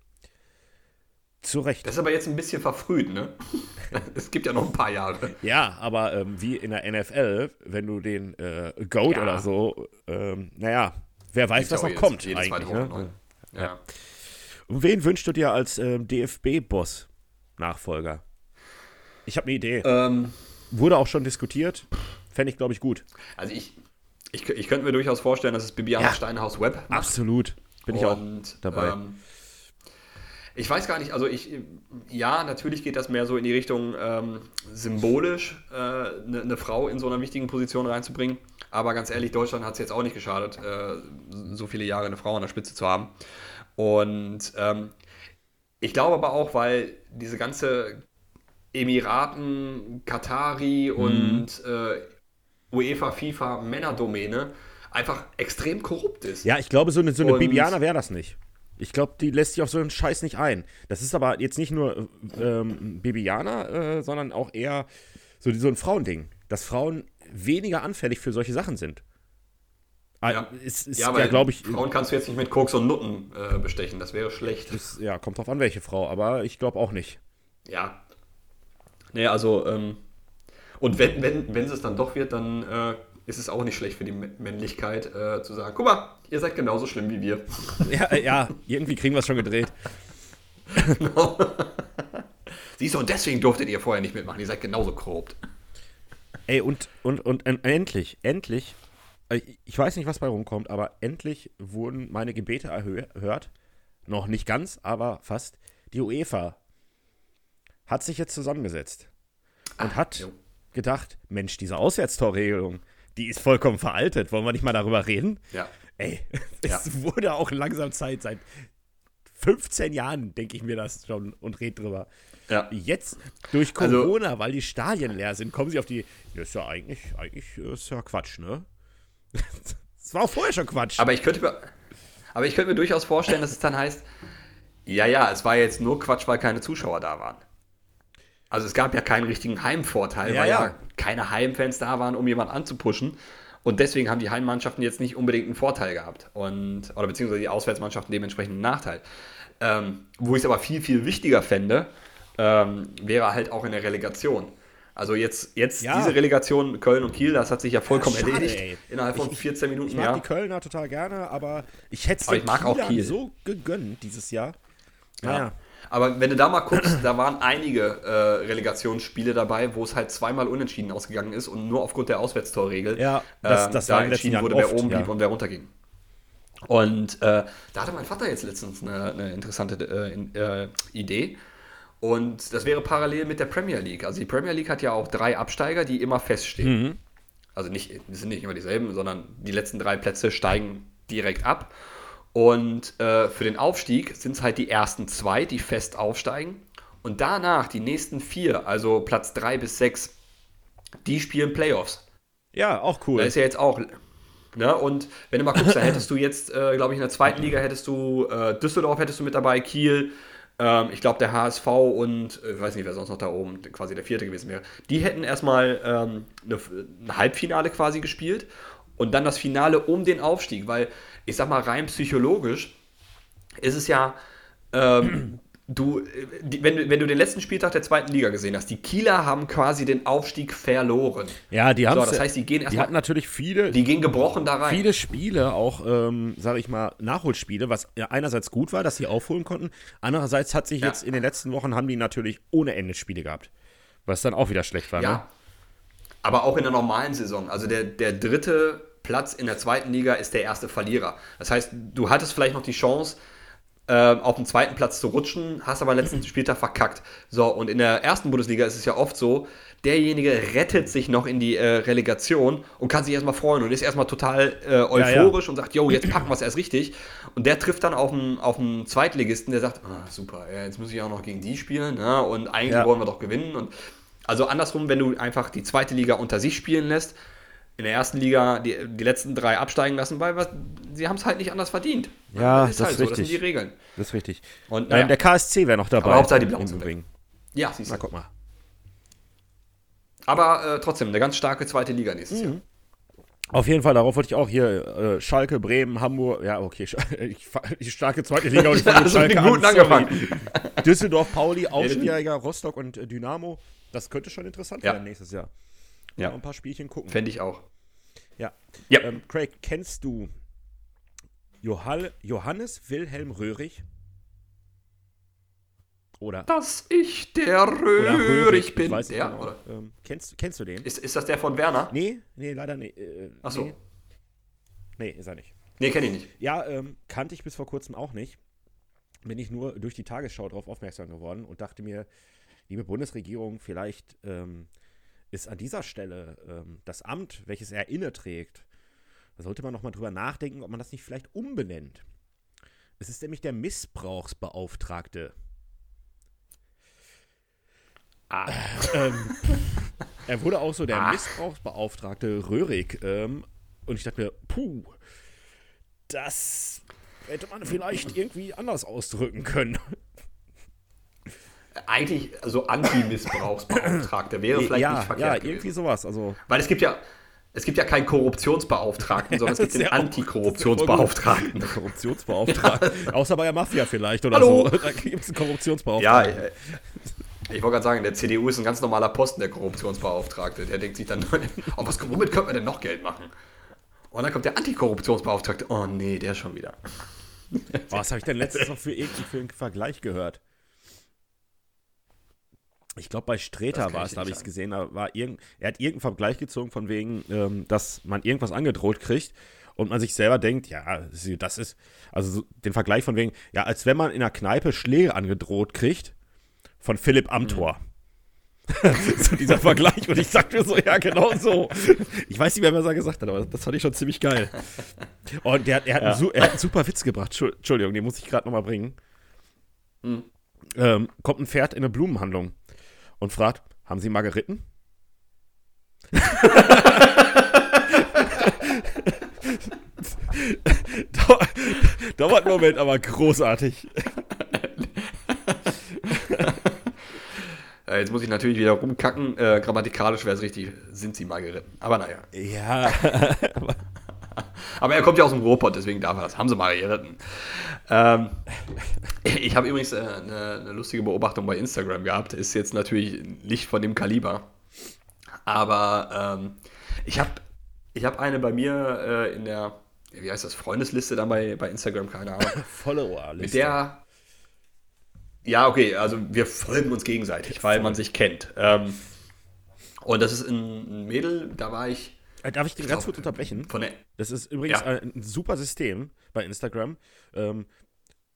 Zu Recht. Das ist aber jetzt ein bisschen verfrüht, ne? es gibt ja noch ein paar Jahre. Ja, aber ähm, wie in der NFL, wenn du den äh, Goat ja. oder so, ähm, naja, wer weiß, was noch jedes, kommt jedes eigentlich. Ne? Ja. ja. Und wen wünschst du dir als ähm, DFB-Boss Nachfolger? Ich habe eine Idee. Ähm, Wurde auch schon diskutiert. Fände ich, glaube ich, gut. Also ich, ich, ich könnte mir durchaus vorstellen, dass es Bibiana ja, Steinhaus Web macht. Absolut. Bin ich auch dabei. Ähm, ich weiß gar nicht, also ich, ja, natürlich geht das mehr so in die Richtung ähm, symbolisch, eine äh, ne, Frau in so einer wichtigen Position reinzubringen. Aber ganz ehrlich, Deutschland hat es jetzt auch nicht geschadet, äh, so viele Jahre eine Frau an der Spitze zu haben. Und ähm, ich glaube aber auch, weil diese ganze Emiraten, Katari mhm. und äh, UEFA, FIFA Männerdomäne einfach extrem korrupt ist. Ja, ich glaube, so eine, so eine Bibiana wäre das nicht. Ich glaube, die lässt sich auf so einen Scheiß nicht ein. Das ist aber jetzt nicht nur ähm, Bibiana, äh, sondern auch eher so, so ein Frauending. Dass Frauen weniger anfällig für solche Sachen sind. Ah, ja, ist, ist, ja, ja glaube ich. Frauen kannst du jetzt nicht mit Koks und Nutten äh, bestechen, das wäre schlecht. Ist, ja, kommt drauf an, welche Frau, aber ich glaube auch nicht. Ja. Nee, also, ähm, und wenn, wenn, wenn es dann doch wird, dann äh, ist es auch nicht schlecht für die Männlichkeit äh, zu sagen, guck mal, ihr seid genauso schlimm wie wir. Ja, ja irgendwie kriegen wir es schon gedreht. Genau. Siehst du, und deswegen durftet ihr vorher nicht mitmachen, ihr seid genauso korrupt. Ey, und, und, und, und endlich, endlich, äh, ich weiß nicht, was bei rumkommt, aber endlich wurden meine Gebete erhört. Noch nicht ganz, aber fast. Die UEFA hat sich jetzt zusammengesetzt und Ach, hat jo gedacht, Mensch, diese Auswärtstorregelung, die ist vollkommen veraltet. Wollen wir nicht mal darüber reden? Ja. Ey, es ja. wurde auch langsam Zeit. Seit 15 Jahren denke ich mir das schon und rede drüber. Ja. Jetzt durch also Corona, also, weil die Stadien leer sind, kommen sie auf die. Das ist ja eigentlich, eigentlich ist ja Quatsch, ne? Das war auch vorher schon Quatsch. Aber ich könnte mir, aber ich könnte mir durchaus vorstellen, dass es dann heißt, ja, ja, es war jetzt nur Quatsch, weil keine Zuschauer da waren. Also es gab ja keinen richtigen Heimvorteil, ja, weil ja. ja keine Heimfans da waren, um jemanden anzupuschen. Und deswegen haben die Heimmannschaften jetzt nicht unbedingt einen Vorteil gehabt. Und, oder beziehungsweise die Auswärtsmannschaften dementsprechend einen Nachteil. Ähm, wo ich es aber viel, viel wichtiger fände, ähm, wäre halt auch in der Relegation. Also jetzt, jetzt ja. diese Relegation Köln und Kiel, das hat sich ja vollkommen ja, schade, erledigt. Ey. Innerhalb von ich, 14 Minuten. Ich mag ja. die Kölner total gerne, aber ich hätte es Kiel. so gegönnt dieses Jahr. Naja. Aber wenn du da mal guckst, da waren einige äh, Relegationsspiele dabei, wo es halt zweimal unentschieden ausgegangen ist und nur aufgrund der Auswärtstorregel ja, das, das äh, da entschieden wurde, oft, wer oben blieb und wer runterging. Und äh, da hatte mein Vater jetzt letztens eine, eine interessante äh, äh, Idee. Und das wäre parallel mit der Premier League. Also die Premier League hat ja auch drei Absteiger, die immer feststehen. Mhm. Also nicht, das sind nicht immer dieselben, sondern die letzten drei Plätze steigen direkt ab. Und äh, für den Aufstieg sind es halt die ersten zwei, die fest aufsteigen. Und danach die nächsten vier, also Platz drei bis sechs, die spielen Playoffs. Ja, auch cool. Da ist ja jetzt auch. Ne? Und wenn du mal guckst, da hättest du jetzt, äh, glaube ich, in der zweiten Liga hättest du äh, Düsseldorf hättest du mit dabei, Kiel, ähm, ich glaube der HSV und ich äh, weiß nicht, wer sonst noch da oben quasi der vierte gewesen wäre. Die hätten erstmal ähm, eine, ein Halbfinale quasi gespielt und dann das Finale um den Aufstieg, weil ich sag mal rein psychologisch ist es ja ähm, du, die, wenn, du, wenn du den letzten Spieltag der zweiten Liga gesehen hast, die Kieler haben quasi den Aufstieg verloren. Ja, die haben so, das heißt, die gehen erstmal. Die hatten natürlich viele. Die gehen gebrochen da rein. Viele Spiele, auch, ähm, sage ich mal, Nachholspiele, was einerseits gut war, dass sie aufholen konnten. Andererseits hat sich ja. jetzt in den letzten Wochen haben die natürlich ohne Ende Spiele gehabt. Was dann auch wieder schlecht war, ja. Ne? Aber auch in der normalen Saison. Also der, der dritte Platz in der zweiten Liga ist der erste Verlierer. Das heißt, du hattest vielleicht noch die Chance, äh, auf den zweiten Platz zu rutschen, hast aber letzten Spieltag verkackt. So, und in der ersten Bundesliga ist es ja oft so, derjenige rettet sich noch in die äh, Relegation und kann sich erstmal freuen und ist erstmal total äh, euphorisch ja, ja. und sagt, yo, jetzt packen wir es erst richtig. Und der trifft dann auf einen, auf einen Zweitligisten, der sagt, ah, super, ja, jetzt muss ich auch noch gegen die spielen ne? und eigentlich wollen wir doch gewinnen. Und also andersrum, wenn du einfach die zweite Liga unter sich spielen lässt, in der ersten Liga die, die letzten drei absteigen lassen, weil was, sie haben es halt nicht anders verdient. Ja, das ist, das halt ist so, richtig. das sind die Regeln. Das ist richtig. Und naja. der KSC wäre noch dabei. Aber Hauptsache die Blauen sind Ja, siehst du. Na, guck mal. Aber äh, trotzdem, eine ganz starke zweite Liga nächstes mhm. Jahr. Auf jeden Fall, darauf wollte ich auch hier äh, Schalke, Bremen, Hamburg, ja, okay, ich, ich starke zweite Liga und ich fange Schalke an. angefangen. Düsseldorf, Pauli, Aufsteiger, Rostock und äh, Dynamo. Das könnte schon interessant ja. werden nächstes Jahr. Ja. Ein paar Spielchen gucken. Fände ich auch. Ja. ja. Ähm, Craig, kennst du Johannes Wilhelm Röhrig? Oder? Dass ich der Röhrig, bin. Weiß der, genau. ähm, kennst, kennst du den? Ist, ist das der von Werner? Nee, nee, leider nicht. Äh, Achso. Nee. nee, ist er nicht. Nee, kenne ich nicht. Ja, ähm, kannte ich bis vor kurzem auch nicht. Bin ich nur durch die Tagesschau darauf aufmerksam geworden und dachte mir, liebe Bundesregierung, vielleicht ähm, ist an dieser Stelle ähm, das Amt, welches er inne trägt, da sollte man nochmal drüber nachdenken, ob man das nicht vielleicht umbenennt. Es ist nämlich der Missbrauchsbeauftragte. Ah. ähm, er wurde auch so der ah. Missbrauchsbeauftragte Röhrig. Ähm, und ich dachte mir, puh, das hätte man vielleicht irgendwie anders ausdrücken können eigentlich so Anti-Missbrauchsbeauftragter wäre vielleicht ja, nicht verkehrt. Ja, irgendwie gewesen. sowas. Also. Weil es gibt ja. Es gibt ja keinen Korruptionsbeauftragten, sondern ja, es gibt den Antikorruptionsbeauftragten. Der Korruptionsbeauftragten. ja. Außer bei der Mafia vielleicht oder Hallo. so. Da gibt es einen Korruptionsbeauftragten. Ja, ich wollte gerade sagen, der CDU ist ein ganz normaler Posten, der Korruptionsbeauftragte. Der denkt sich dann, oh, was, womit könnte man denn noch Geld machen? Und dann kommt der Antikorruptionsbeauftragte. Oh nee, der schon wieder. Was habe ich denn letztens noch für, für einen Vergleich gehört? Ich glaube, bei Streter war es, da habe ich es gesehen, da war irgend, er hat irgendeinen Vergleich gezogen von wegen, ähm, dass man irgendwas angedroht kriegt und man sich selber denkt, ja, das ist, also den Vergleich von wegen, ja, als wenn man in einer Kneipe Schläge angedroht kriegt von Philipp Amthor. Mhm. so dieser Vergleich und ich sagte so, ja, genau so. Ich weiß nicht mehr, was er gesagt hat, aber das fand ich schon ziemlich geil. Und der, er, hat ja. einen, er hat einen super Witz gebracht, Entschuldigung, den muss ich gerade nochmal bringen. Mhm. Ähm, kommt ein Pferd in eine Blumenhandlung und fragt, haben Sie Margeriten? dauert, dauert einen Moment, aber großartig. Jetzt muss ich natürlich wieder rumkacken. Äh, grammatikalisch wäre es richtig, sind sie Margeriten. Aber naja. Ja. aber er kommt ja aus dem Ruhrpott, deswegen darf er das. Haben sie Margeriten. Ähm, ich habe übrigens äh, eine, eine, lustige Beobachtung bei Instagram gehabt. Ist jetzt natürlich nicht von dem Kaliber. Aber ähm, ich habe ich hab eine bei mir äh, in der, wie heißt das, Freundesliste dann bei, bei Instagram, keine Ahnung. Follower-Liste. Mit der. Ja, okay, also wir folgen uns gegenseitig, weil man sich kennt. Ähm, und das ist ein Mädel, da war ich. Äh, darf ich den ganz kurz unterbrechen? Von das ist übrigens ja. ein super System bei Instagram. Ähm,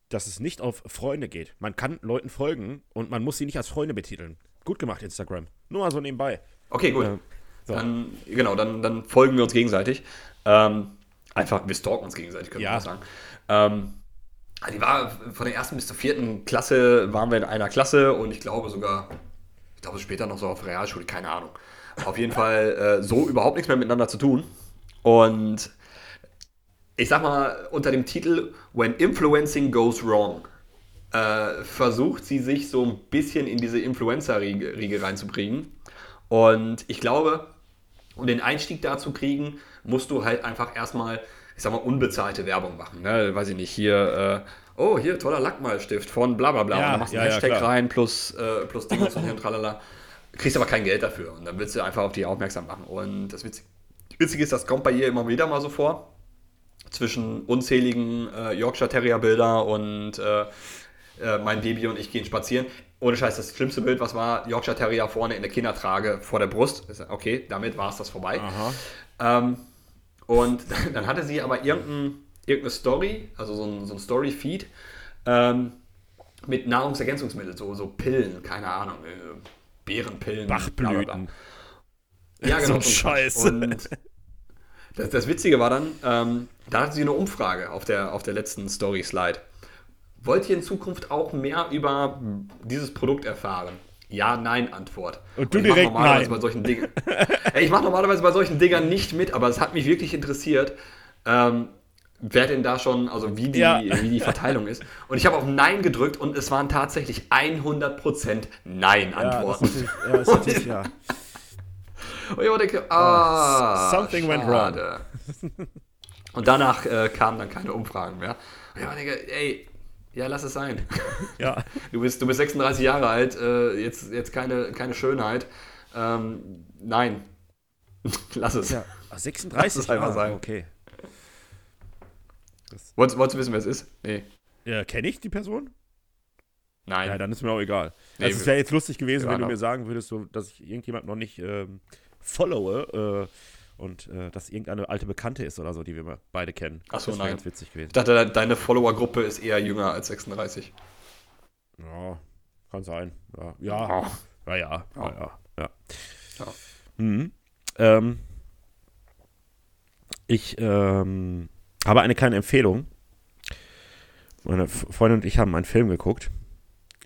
dass es nicht auf Freunde geht. Man kann Leuten folgen und man muss sie nicht als Freunde betiteln. Gut gemacht, Instagram. Nur mal so nebenbei. Okay, gut. Äh, so. Dann, genau, dann, dann folgen wir uns gegenseitig. Ähm, einfach, wir stalken uns gegenseitig, könnte ja. man sagen. Ähm, Die war von der ersten bis zur vierten Klasse waren wir in einer Klasse und ich glaube sogar, ich glaube später noch so auf Realschule, keine Ahnung. Auf jeden Fall äh, so überhaupt nichts mehr miteinander zu tun. Und ich sag mal, unter dem Titel When Influencing Goes Wrong äh, versucht sie sich so ein bisschen in diese Influencer-Riege reinzubringen. Und ich glaube, um den Einstieg da zu kriegen, musst du halt einfach erstmal, ich sag mal, unbezahlte Werbung machen. Ne? Weiß ich nicht, hier, äh, oh, hier, toller Lackmalstift von bla bla bla. Ja, und dann machst du einen ja, Hashtag ja, rein plus, äh, plus Dinge und tralala. Kriegst aber kein Geld dafür. Und dann willst du einfach auf die aufmerksam machen. Und das Witzige ist, das kommt bei ihr immer wieder mal so vor. Zwischen unzähligen äh, Yorkshire Terrier Bilder und äh, äh, mein Baby und ich gehen spazieren. Ohne Scheiß, das schlimmste Bild, was war Yorkshire Terrier vorne in der Kindertrage vor der Brust. Okay, damit war es das vorbei. Ähm, und dann hatte sie aber irgendein, irgendeine Story, also so ein, so ein Story-Feed ähm, mit Nahrungsergänzungsmitteln, so, so Pillen, keine Ahnung, äh, Beerenpillen. Bachblüten. Ja, genau. so ein Scheiß. Und das, das Witzige war dann, ähm, da hatte sie eine Umfrage auf der, auf der letzten Story-Slide. Wollt ihr in Zukunft auch mehr über dieses Produkt erfahren? Ja, nein, Antwort. Und du und direkt normalerweise nein. bei solchen Dingen. ich mache normalerweise bei solchen Dingern nicht mit, aber es hat mich wirklich interessiert, ähm, wer denn da schon, also wie die, ja. wie die Verteilung ist. Und ich habe auf Nein gedrückt und es waren tatsächlich 100% Nein-Antworten. Ja, das ist, ja, das ist ja. Und ich denke, ah, something schade. went wrong. Und danach äh, kamen dann keine Umfragen mehr. Und ich denke, ey, ja, lass es sein. Ja. Du bist, du bist 36 Jahre alt, äh, jetzt, jetzt keine, keine Schönheit. Ähm, nein. lass es. Ja, 36 lass es einfach sein. Okay. Wolltest, wolltest du wissen, wer es ist? Nee. Ja, kenne ich die Person? Nein. Ja, dann ist mir auch egal. Nee, also, es wäre jetzt lustig gewesen, wenn du mir sagen würdest, so, dass ich irgendjemand noch nicht ähm, followe. Äh, und äh, dass irgendeine alte Bekannte ist oder so, die wir beide kennen. Achso, das nein. ganz witzig gewesen. Ich dachte, deine Follower-Gruppe ist eher jünger als 36. Ja, kann sein. Ja, ja, oh. ja, ja, ja, ja. ja. ja. Mhm. Ähm, ich ähm, habe eine kleine Empfehlung. Meine Freundin und ich haben einen Film geguckt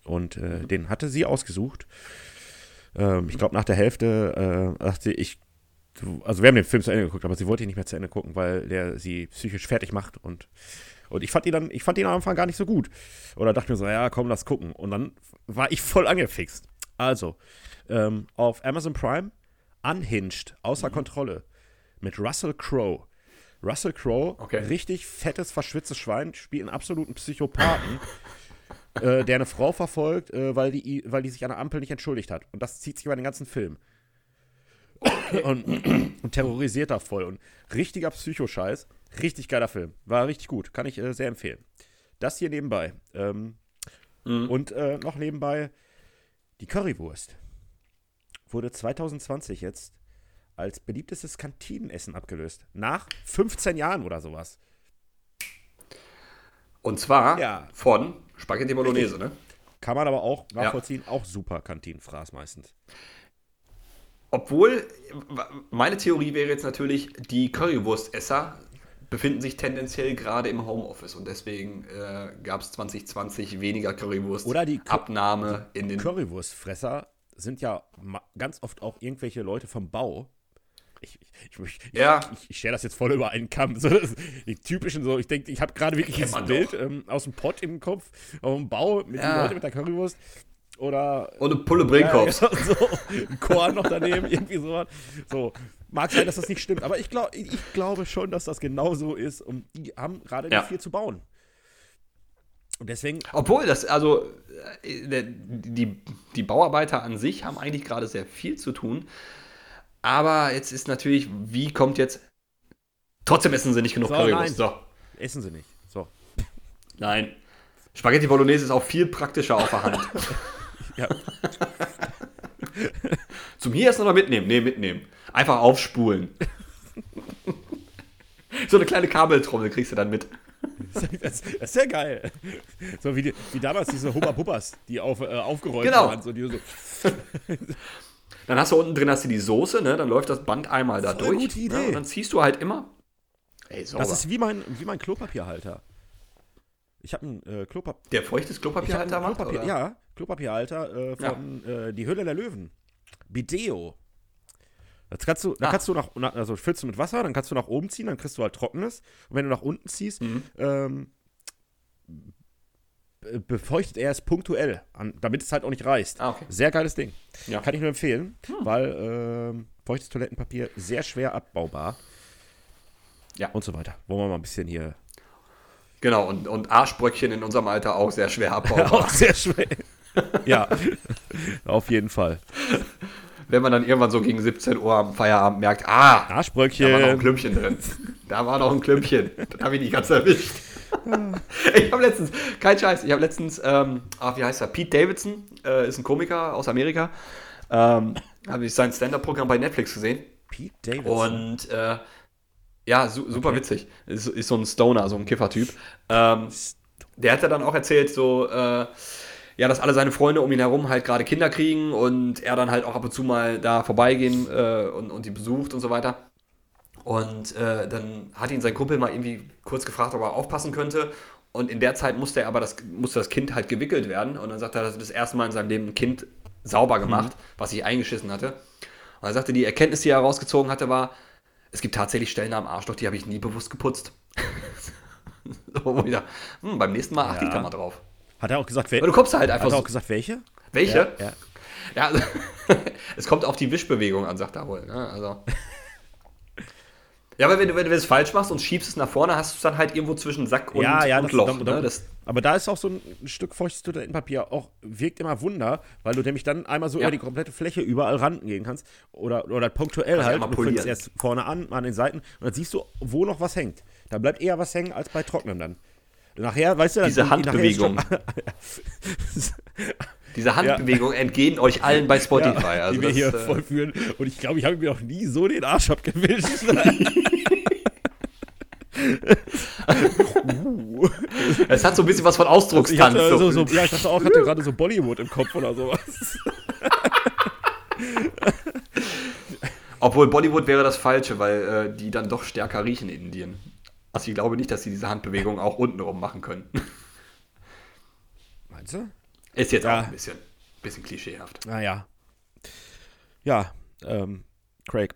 und äh, den hatte sie ausgesucht. Ähm, ich glaube, nach der Hälfte äh, dachte ich, also wir haben den Film zu Ende geguckt, aber sie wollte ihn nicht mehr zu Ende gucken, weil der sie psychisch fertig macht und und ich fand ihn dann, ich fand ihn am Anfang gar nicht so gut. Oder dachte mir so, ja, komm, lass gucken. Und dann war ich voll angefixt. Also, ähm, auf Amazon Prime, Unhinged, außer mhm. Kontrolle, mit Russell Crowe. Russell Crowe, okay. richtig fettes, verschwitztes Schwein, spielt einen absoluten Psychopathen, äh, der eine Frau verfolgt, äh, weil, die, weil die sich an der Ampel nicht entschuldigt hat. Und das zieht sich über den ganzen Film und, und, terrorisiert da voll. Und richtiger Psychoscheiß. Richtig geiler Film. War richtig gut. Kann ich äh, sehr empfehlen. Das hier nebenbei. Ähm, mhm. Und äh, noch nebenbei die Currywurst. Wurde 2020 jetzt als beliebtestes Kantinenessen abgelöst. Nach 15 Jahren oder sowas. Und zwar ja. von Spaghetti Bolognese, ne? Kann man aber auch nachvollziehen, ja. auch super Kantinenfraß meistens. Obwohl, meine Theorie wäre jetzt natürlich, die Currywurstesser befinden sich tendenziell gerade im Homeoffice und deswegen äh, gab es 2020 weniger Currywurst Oder die Abnahme in den Currywurstfresser sind ja ganz oft auch irgendwelche Leute vom Bau. Ich, ich, ich, ja. ich, ich stelle das jetzt voll über einen Kamm. So, die typischen so, ich denke, ich habe gerade wirklich dieses Bild ähm, aus dem Pott im Kopf, auf dem Bau mit ja. den Leuten mit der Currywurst. Oder. Und eine Pulle Brinkhoffs. Ja, so, ein Korn noch daneben, irgendwie sowas. So. Mag sein, dass das nicht stimmt, aber ich, glaub, ich, ich glaube schon, dass das genau so ist. Und die haben gerade ja. nicht viel zu bauen. Und deswegen. Obwohl, das, also, äh, die, die Bauarbeiter an sich haben eigentlich gerade sehr viel zu tun. Aber jetzt ist natürlich, wie kommt jetzt. Trotzdem essen sie nicht genug so, Currywurst. So. Essen sie nicht. So. Nein. Spaghetti Bolognese ist auch viel praktischer auf der Hand. Ja. Zum hier erst noch mitnehmen. Nee, mitnehmen. Einfach aufspulen. so eine kleine Kabeltrommel kriegst du dann mit. Das, das ist ja geil. So wie, die, wie damals diese Hubba Bubbas, die auf, äh, aufgerollt genau. waren. So, die so dann hast du unten drin hast du die Soße, ne? dann läuft das Band einmal da Voll durch. Gute Idee. Ne? Und dann ziehst du halt immer. Ey, das ist wie mein, wie mein Klopapierhalter. Ich habe ein äh, Klopapier. Der feuchtes Klopapierhalter macht? Klopapier, oder? ja, Klopapierhalter äh, von äh, Die Hülle der Löwen. Bideo. Das kannst du, da Ah. kannst du nach, also füllst du mit Wasser, dann kannst du nach oben ziehen, dann kriegst du halt trockenes. Und wenn du nach unten ziehst, Mhm. ähm, befeuchtet er es punktuell, an, damit es halt auch nicht reißt. Ah, okay. Sehr geiles Ding. Ja. Hm. Kann ich nur empfehlen, weil ähm, feuchtes Toilettenpapier sehr schwer abbaubar Ja. und so weiter. Wollen wir mal ein bisschen hier. Genau, und, und Arschbröckchen in unserem Alter auch sehr schwer abbaubar. Auch sehr schwer. ja, auf jeden Fall. Wenn man dann irgendwann so gegen 17 Uhr am Feierabend merkt, ah, da war noch ein Arschbröckchen. Klümpchen drin. Da war noch ein Klümpchen. Das habe ich nicht ganz erwischt. ich habe letztens, kein Scheiß, ich habe letztens, ähm, ach, wie heißt er? Pete Davidson, äh, ist ein Komiker aus Amerika. Ähm, habe ich sein Stand-Up-Programm bei Netflix gesehen. Pete Davidson. Und äh, ja, su super witzig. Ist, ist so ein Stoner, so ein Kiffer-Typ. Ähm, der hat ja dann auch erzählt, so, äh, ja, dass alle seine Freunde um ihn herum halt gerade Kinder kriegen und er dann halt auch ab und zu mal da vorbeigehen äh, und, und die besucht und so weiter. Und äh, dann hat ihn sein Kumpel mal irgendwie kurz gefragt, ob er aufpassen könnte. Und in der Zeit musste er aber das, musste das Kind halt gewickelt werden. Und dann sagt er, dass er das erste Mal in seinem Leben ein Kind sauber gemacht, was sich eingeschissen hatte. Und er sagte, die Erkenntnis, die er herausgezogen hatte, war, es gibt tatsächlich Stellen am Arschloch, die habe ich nie bewusst geputzt. so, wo ich dachte, hm, beim nächsten Mal achte ich Ja. da mal drauf. Hat er auch gesagt, Aber wel du kommst halt hat einfach er auch so, gesagt, welche? welche? Ja, ja. Ja, also, es kommt auf die Wischbewegung an, sagt er wohl. Ne? Also. Ja, aber wenn du, wenn du es falsch machst und schiebst es nach vorne, hast du es dann halt irgendwo zwischen Sack und, ja, ja, und das, Loch. da- da- ne? das, aber da ist auch so ein Stück feuchtes Toilettenpapier auch, wirkt immer Wunder, weil du nämlich dann einmal so Ja. über die komplette Fläche überall randen gehen kannst. Oder, oder punktuell Kannst halt. einmal Du fängst erst vorne an, mal an den Seiten und dann siehst du, wo noch was hängt. Da bleibt eher was hängen als bei Trocknen dann. Nachher, weißt du, dann- Diese nachher Handbewegung. diese Handbewegungen entgehen euch allen bei Spotify. Ja, also die wir hier das, äh, vollführen. Und ich glaube, ich habe mir noch nie so den Arsch abgewischt. es hat so ein bisschen was von ich Ausdruckstanz. hatte so, so. ja, ich dachte auch, hatte gerade so Bollywood im Kopf oder sowas. Obwohl Bollywood wäre das Falsche, weil äh, die dann doch stärker riechen in Indien. Also ich glaube nicht, dass sie diese Handbewegung auch untenrum machen können. Meinst du? Ist jetzt Ja. auch ein bisschen, bisschen klischeehaft. Naja. Ja, ähm, Craig.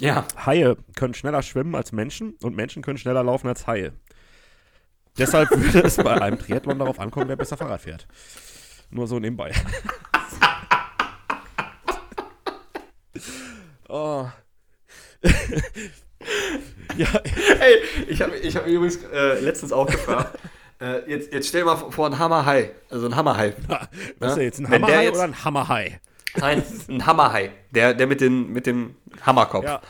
Ja. Haie können schneller schwimmen als Menschen und Menschen können schneller laufen als Haie. Deshalb würde es bei einem Triathlon darauf ankommen, wer besser Fahrrad fährt. Nur so nebenbei. oh. ja, Hey, ich habe ich hab übrigens äh, letztens auch gefragt. Äh, jetzt, jetzt stell dir mal vor, ein Hammerhai. Also ein Hammerhai. was ist der jetzt ein Hammerhai jetzt- oder ein Hammerhai? Nein, ein Hammerhai. Der, der mit, den, mit dem Hammerkopf. Ja.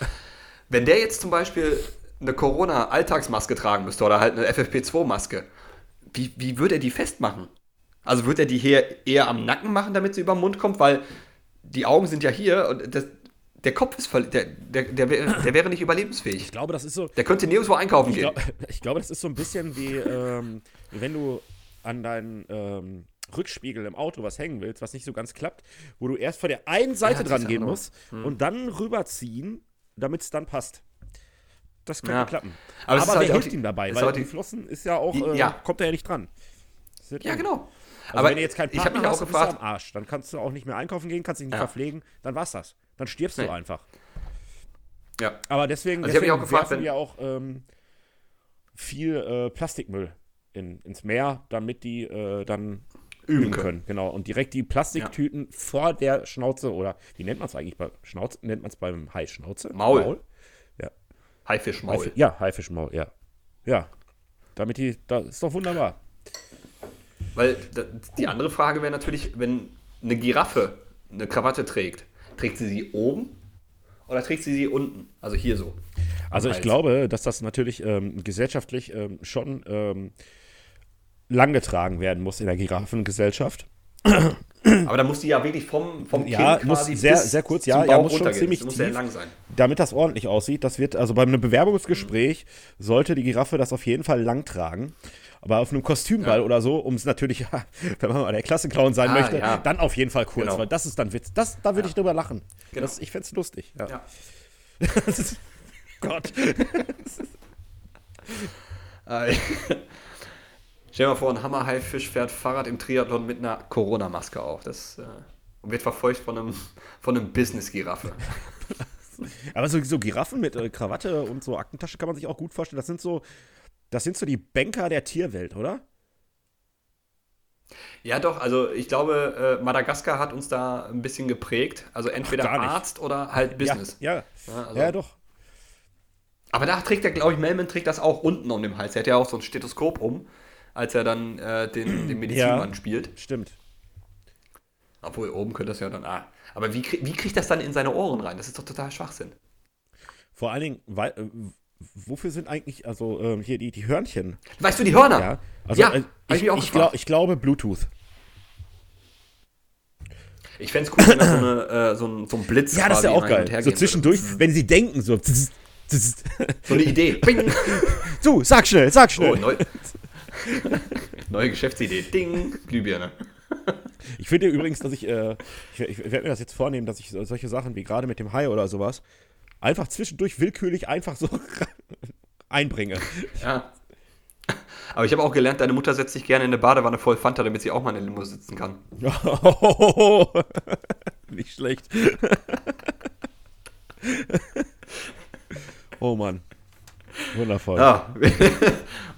Wenn der jetzt zum Beispiel eine Corona-Alltagsmaske tragen müsste oder halt eine FFP2-Maske, wie, wie würde er die festmachen? Also würde er die hier eher am Nacken machen, damit sie über den Mund kommt? Weil die Augen sind ja hier und das, der Kopf ist voll, der, der, der, der wäre nicht überlebensfähig. Ich glaube, das ist so, Der könnte nirgendwo einkaufen Ich, gehen. glaub, ich glaube, das ist so ein bisschen wie, ähm, wenn du an deinen ähm, Rückspiegel im Auto was hängen willst, was nicht so ganz klappt, wo du erst von der einen Seite das dran gehen auch musst und dann rüberziehen, damit es dann passt. Das könnte Ja. klappen. Aber Aber, wer halt auch hilft die- ihm dabei? Weil die die- Flossen ist ja auch, äh, Ja. kommt er ja nicht dran. Ja, eng. genau. Also Aber wenn du jetzt keinen ich habe Partner mich auch hast, dann bist du gefragt, am Arsch. Dann kannst du auch nicht mehr einkaufen gehen, kannst dich nicht Ja. verpflegen, dann war's das. Dann stirbst Nee. du einfach. ja, Aber deswegen, Also deswegen auch gefragt, werfen wir auch ähm, viel äh, Plastikmüll in, ins Meer, damit die äh, dann üben können. Genau. Und direkt die Plastiktüten vor der Schnauze oder wie nennt man es eigentlich bei Schnauze? Nennt man es beim Hai Schnauze? Maul. Ja. Haifischmaul. Haifi- ja, Haifischmaul, ja. Ja. Damit die, das ist doch wunderbar. Weil die andere Frage wäre natürlich, wenn eine Giraffe eine Krawatte trägt, trägt sie sie oben oder trägt sie sie unten? Also hier so. Also ich glaube, dass das natürlich ähm, gesellschaftlich ähm, schon ähm, lang getragen werden muss in der Giraffengesellschaft. Aber da muss die ja wirklich vom, vom Ja, Kinn muss quasi sehr- bis sehr kurz, ja, ja, muss schon ziemlich Das muss sehr tief. lang sein. damit das ordentlich aussieht, das wird, also bei einem Bewerbungsgespräch sollte die Giraffe das auf jeden Fall lang tragen. Aber auf einem Kostümball Ja. oder so, um es natürlich, wenn man mal der Klassenclown sein Ah, möchte, ja. dann auf jeden Fall kurz, Genau. weil das ist dann Witz. Das, da würde ich drüber lachen. Genau. Das, ich fände es lustig. Ja. Ist, Gott. Stell dir mal vor, ein Hammerhaifisch fährt Fahrrad im Triathlon mit einer Corona-Maske auf. Das äh, und wird verfolgt von einem, von einem Business-Giraffe. Aber so, so Giraffen mit äh, Krawatte und so Aktentasche kann man sich auch gut vorstellen. Das sind so, das sind so die Banker der Tierwelt, oder? Ja, doch, also ich glaube, äh, Madagaskar hat uns da ein bisschen geprägt. Also entweder nicht. Arzt oder halt Business. Ja, ja, Ja, also- ja doch. Aber da trägt er, glaube ich, Melman trägt das auch unten um den Hals. Er hat ja auch so ein Stethoskop um, als er dann äh, den, den Medizinmann spielt. Stimmt. Obwohl, oben könnte das ja dann. Ah. Aber wie, wie kriegt das dann in seine Ohren rein? Das ist doch total Schwachsinn. Vor allen Dingen, weil, äh, wofür sind eigentlich, also ähm, hier die, die Hörnchen? Weißt du, die Hörner? Ja, also Ja, äh, ich ich, ich, glaub, ich glaube Bluetooth. Ich fände es cool, wenn da so, eine, äh, so, ein, so ein Blitz Ja, das ist ja auch geil. So zwischendurch, würde. wenn sie denken, so. zzz, zzz. So eine Idee. Bing. So, sag schnell, sag schnell. Oh, neu, neue Geschäftsidee. Ding. Glühbirne. Ich finde übrigens, dass ich, äh, ich, ich werde mir das jetzt vornehmen, dass ich so- solche Sachen wie gerade mit dem Hai oder sowas einfach zwischendurch willkürlich einfach so einbringe. Ja. Aber ich habe auch gelernt, deine Mutter setzt sich gerne in eine Badewanne voll Fanta, damit sie auch mal in der Limo sitzen kann. Nicht schlecht. oh Mann. Wundervoll. Ja.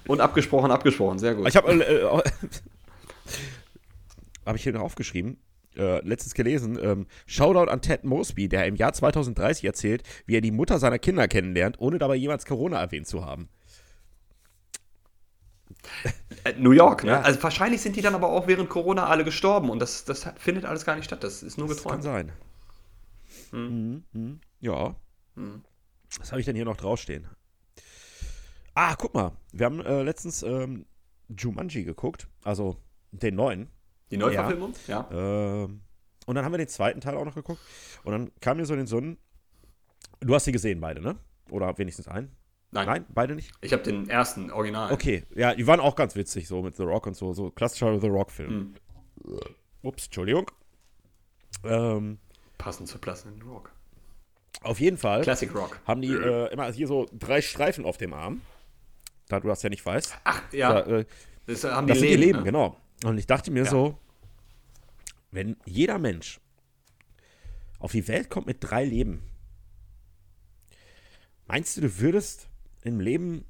Und abgesprochen, abgesprochen. Sehr gut. Ich habe äh, äh, hab ich hier noch aufgeschrieben, äh, letztens gelesen, ähm, Shoutout an Ted Mosby, der im Jahr 2030 erzählt, wie er die Mutter seiner Kinder kennenlernt, ohne dabei jemals Corona erwähnt zu haben. Äh, New York, ne? Ja. Also wahrscheinlich sind die dann aber auch während Corona alle gestorben und das, das findet alles gar nicht statt. Das ist nur Das kann geträumt. sein. Mhm, mhm. Ja. Hm. Was habe ich denn hier noch draufstehen? Ah, guck mal. Wir haben äh, letztens ähm, Jumanji geguckt, also den neuen. Die Neuverfilmung? Ja. Ähm, und dann haben wir den zweiten Teil auch noch geguckt. Und dann kam mir so in den Sinn, du hast sie gesehen, beide, ne? Oder wenigstens einen? Nein. Nein, beide nicht? Ich habe den ersten Original. Okay, ja, die waren auch ganz witzig, so mit The Rock und so, so klassischer The Rock-Film. Hm. Ups, Entschuldigung. Ähm, Passend zu Plus in Rock. auf jeden Fall Classic Rock. haben die äh, immer hier so drei Streifen auf dem Arm. Da du das ja nicht weißt. Ach, ja. Da, äh, das haben das die sind die Leben, ne? genau. Und ich dachte mir Ja. so, wenn jeder Mensch auf die Welt kommt mit drei Leben, meinst du, du würdest im Leben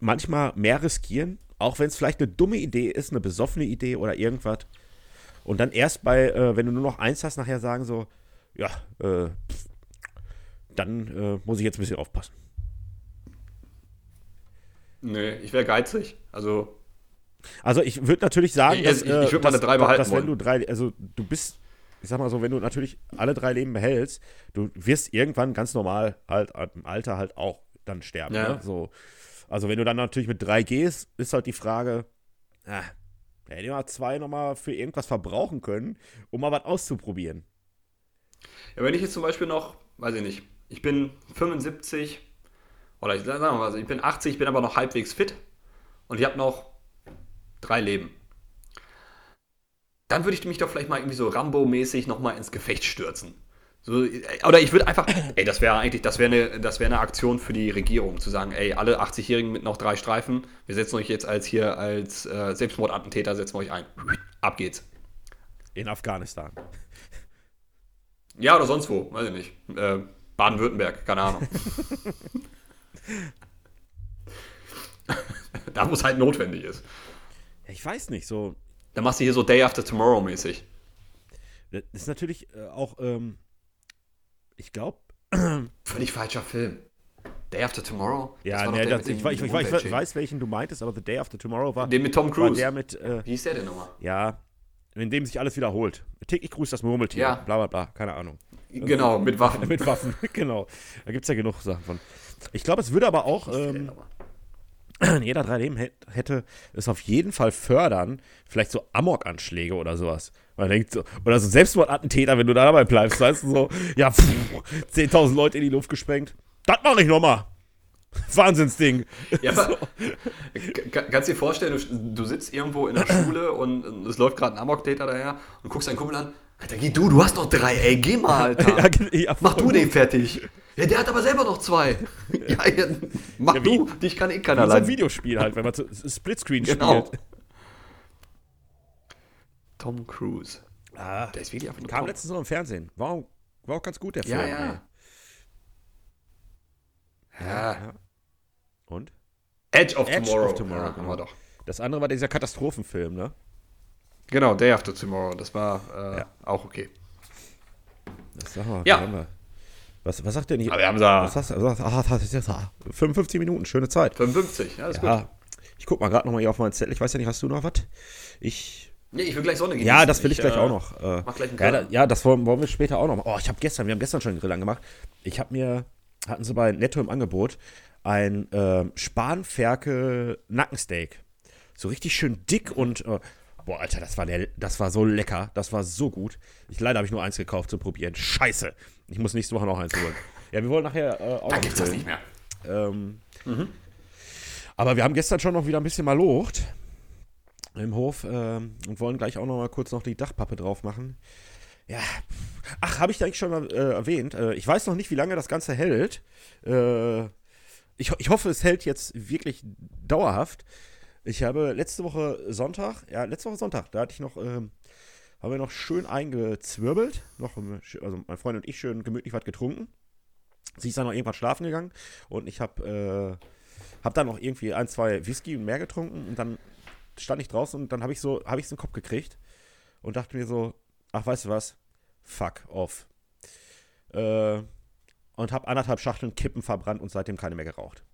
manchmal mehr riskieren, auch wenn es vielleicht eine dumme Idee ist, eine besoffene Idee oder irgendwas, und dann erst bei, äh, wenn du nur noch eins hast, nachher sagen so, ja, äh, pff, dann äh, muss ich jetzt ein bisschen aufpassen. Nee, ich wäre geizig. Also, Also ich würde natürlich sagen, Ich- dass, ich- ich würd meine dass, drei behalten dass wenn du drei, also du bist, ich sag mal so, wenn du natürlich alle drei Leben behältst, du wirst irgendwann ganz normal halt im Alter halt auch dann sterben. Ja. Ne? So, also wenn du dann natürlich mit drei gehst, ist halt die Frage, ah, hätte ich mal zwei nochmal für irgendwas verbrauchen können, um mal was auszuprobieren. ja, wenn ich jetzt zum Beispiel noch, weiß ich nicht, ich bin 75 oder ich sag mal, ich bin 80, ich bin aber noch halbwegs fit und ich habe noch drei Leben. Dann würde ich mich doch vielleicht mal irgendwie so Rambo-mäßig nochmal ins Gefecht stürzen. So, äh, oder ich würde einfach, ey, das wäre eigentlich, das wäre eine, das wäre eine Aktion für die Regierung, zu sagen, ey, alle 80-Jährigen mit noch drei Streifen, wir setzen euch jetzt als hier als äh, Selbstmordattentäter, setzen wir euch ein. Ab geht's. In Afghanistan. Ja, oder sonst wo, weiß ich nicht. Äh, Baden-Württemberg, keine Ahnung. da, wo es halt notwendig ist. Ich weiß nicht, so, Da machst du hier so Day After Tomorrow mäßig. das ist natürlich äh, auch, ähm, ich glaube, Völlig falscher Film. Day After Tomorrow? ja, nee, das, ich, ich, ich, ich, weiß, welchen du meintest, aber The Day After Tomorrow war, Den mit Tom Cruise. der mit, äh, Wie hieß der denn nochmal? Ja, in dem sich alles wiederholt. Täglich grüßt das Murmeltier. Ja. Bla bla bla, keine Ahnung. Genau, mit Waffen. Mit Waffen, genau. Da gibt es ja genug Sachen von. Ich glaube, es würde aber auch, ähm, jeder drei Leben hätt- hätte es auf jeden Fall fördern, vielleicht so Amok-Anschläge oder sowas. Man denkt so, oder so Selbstmordattentäter, wenn du da dabei bleibst, weißt du, so, ja, pff, 10.000 Leute in die Luft gesprengt. Das mache ich nochmal. Wahnsinnsding. Ja, Ka- kannst du dir vorstellen, du, du sitzt irgendwo in der Schule und es läuft gerade ein Amok-Täter daher und guckst deinen Kumpel an. Alter, geh du, du hast noch drei, ey, geh mal, Alter. Ja, ja, Mach du den fertig. Ja, der hat aber selber noch zwei. Ja, ja, mach Ja, wie- du, dich kann eh keiner Wie so ein leiden. Videospiel halt, wenn man Splitscreen Genau. spielt. Tom Cruise. Ah, Der ist wirklich einfach kam Tom. letztens noch im Fernsehen. War auch, war auch ganz gut, der Film. Ja, ja. Ja. Und? Edge of Edge Tomorrow. of Tomorrow, genau. wir doch. Das andere war dieser Katastrophenfilm, ne? Genau, Day After Tomorrow. Das war äh, auch okay. Das sag mal, Ja. Was, was sagt denn hier? Aber wir haben da Was hast? Was, ah, jetzt, ah, 55 Minuten, schöne Zeit. 55. Ja, ist gut. Ja, ich guck mal gerade nochmal hier auf meinen Zettel. Ich weiß ja nicht, hast du noch was? Ich. Nee, ich will gleich Sonne genießen. Ja, das will ich, Ich, gleich äh, auch noch. Äh, mach gleich einen ja, Grill da, ja, das wollen, wollen wir später auch noch machen. Oh, ich habe gestern, wir haben gestern schon einen Grill angemacht. Ich habe mir, hatten sie bei Netto im Angebot, ein ähm, Spanferkel Nackensteak. So richtig schön dick und. Äh, boah, Alter, das war, der, das war so lecker. Das war so gut. Ich, leider habe ich nur eins gekauft zum Probieren. Scheiße. Ich muss nächste Woche noch eins holen. Ja, wir wollen nachher äh, auch Da noch gibt's das nicht mehr. Ähm, Aber wir haben gestern schon noch wieder ein bisschen mal locht im Hof ähm, und wollen gleich auch noch mal kurz noch die Dachpappe drauf machen. Ja, ach, habe ich da eigentlich schon mal äh, erwähnt. Äh, ich weiß noch nicht, wie lange das Ganze hält. Äh, ich, ich hoffe, es hält jetzt wirklich dauerhaft. Ich habe letzte Woche Sonntag, ja, letzte Woche Sonntag, da hatte ich noch, ähm, haben wir noch schön eingezwirbelt. Noch, also mein Freund und ich schön gemütlich was getrunken. Sie ist dann noch irgendwann schlafen gegangen und ich habe äh, hab dann noch irgendwie ein, zwei Whisky und mehr getrunken und dann stand ich draußen und dann habe ich so, habe ich es in den Kopf gekriegt und dachte mir so, ach, weißt du was? Fuck off. Äh, und habe anderthalb Schachteln Kippen verbrannt und seitdem keine mehr geraucht.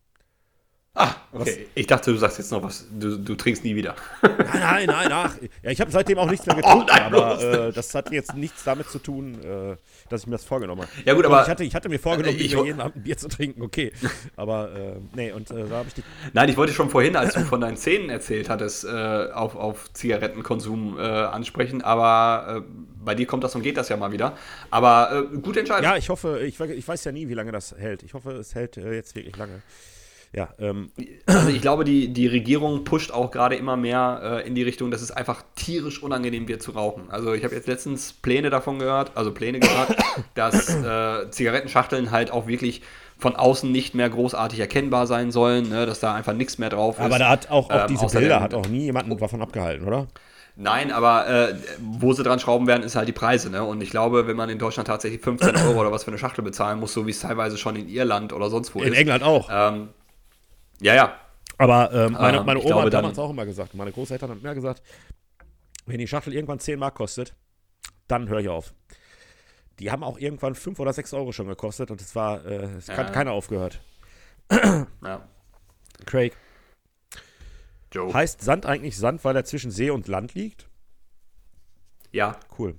Ah, okay. Ich dachte, du sagst jetzt noch was. Du, du trinkst nie wieder. Nein, nein, nein, ach. Ja, ich habe seitdem auch nichts mehr getrunken, Oh, nein, aber äh, das hat jetzt nichts damit zu tun, äh, dass ich mir das vorgenommen habe. Ja, gut, Doch, aber- Ich hatte, ich hatte mir vorgenommen, Ich wieder wo- jeden Abend ein Bier zu trinken, okay. Aber, äh, nee, und äh, da habe ich die. Nein, ich wollte schon vorhin, als du von deinen Zähnen erzählt hattest, äh, auf, auf Zigarettenkonsum äh, ansprechen. Aber äh, bei dir kommt das und geht das ja mal wieder. Aber äh, gute Entscheidung. Ja, ich hoffe, ich, ich weiß ja nie, wie lange das hält. Ich hoffe, es hält äh, jetzt wirklich lange. Ja, ähm, Also ich glaube, die, die Regierung pusht auch gerade immer mehr äh, in die Richtung, dass es einfach tierisch unangenehm wird zu rauchen. Also ich habe jetzt letztens Pläne davon gehört, also Pläne gehört, dass äh, Zigarettenschachteln halt auch wirklich von außen nicht mehr großartig erkennbar sein sollen, ne, dass da einfach nichts mehr drauf ist. aber da hat auch, auch Ähm, diese Bilder hat auch nie jemanden davon abgehalten, oder? Nein, aber äh, wo sie dran schrauben werden, ist halt die Preise. Ne? Und ich glaube, wenn man in Deutschland tatsächlich 15 Euro oder was für eine Schachtel bezahlen muss, so wie es teilweise schon in Irland oder sonst wo In ist. England auch. Ähm, ja, ja. Aber ähm, meine, Ähm, meine ich Oma glaube, hat damals auch immer gesagt, meine Großeltern haben immer gesagt, wenn die Schachtel irgendwann 10 Mark kostet, dann höre ich auf. Die haben auch irgendwann 5 oder 6 Euro schon gekostet und es war, äh, es hat Ja. keiner aufgehört. ja. Craig, Joe. heißt Sand eigentlich Sand, weil er zwischen See und Land liegt? Ja. Cool.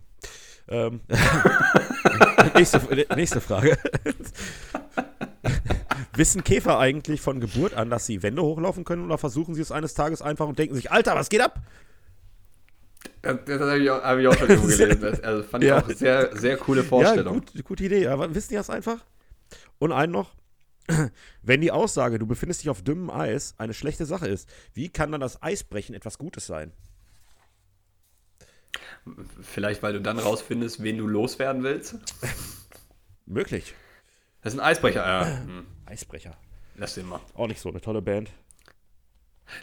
Ähm, nächste, nächste Frage. Wissen Käfer eigentlich von Geburt an, dass sie Wände hochlaufen können oder versuchen sie es eines Tages einfach und denken sich, Alter, was geht ab? Das, das habe ich, auch- hab ich auch schon irgendwo gelesen. Das, also fand ich Ja. auch sehr, sehr coole Vorstellung. Ja, gut, gute Idee. Aber wissen die das einfach? Und einen noch. Wenn die Aussage, du befindest dich auf dünnem Eis, eine schlechte Sache ist, wie kann dann das Eisbrechen etwas Gutes sein? Vielleicht, weil du dann rausfindest, wen du loswerden willst. Möglich. Das ist ein Eisbrecher. Ja. Hm. Eisbrecher. Lass den mal. Auch nicht so eine tolle Band.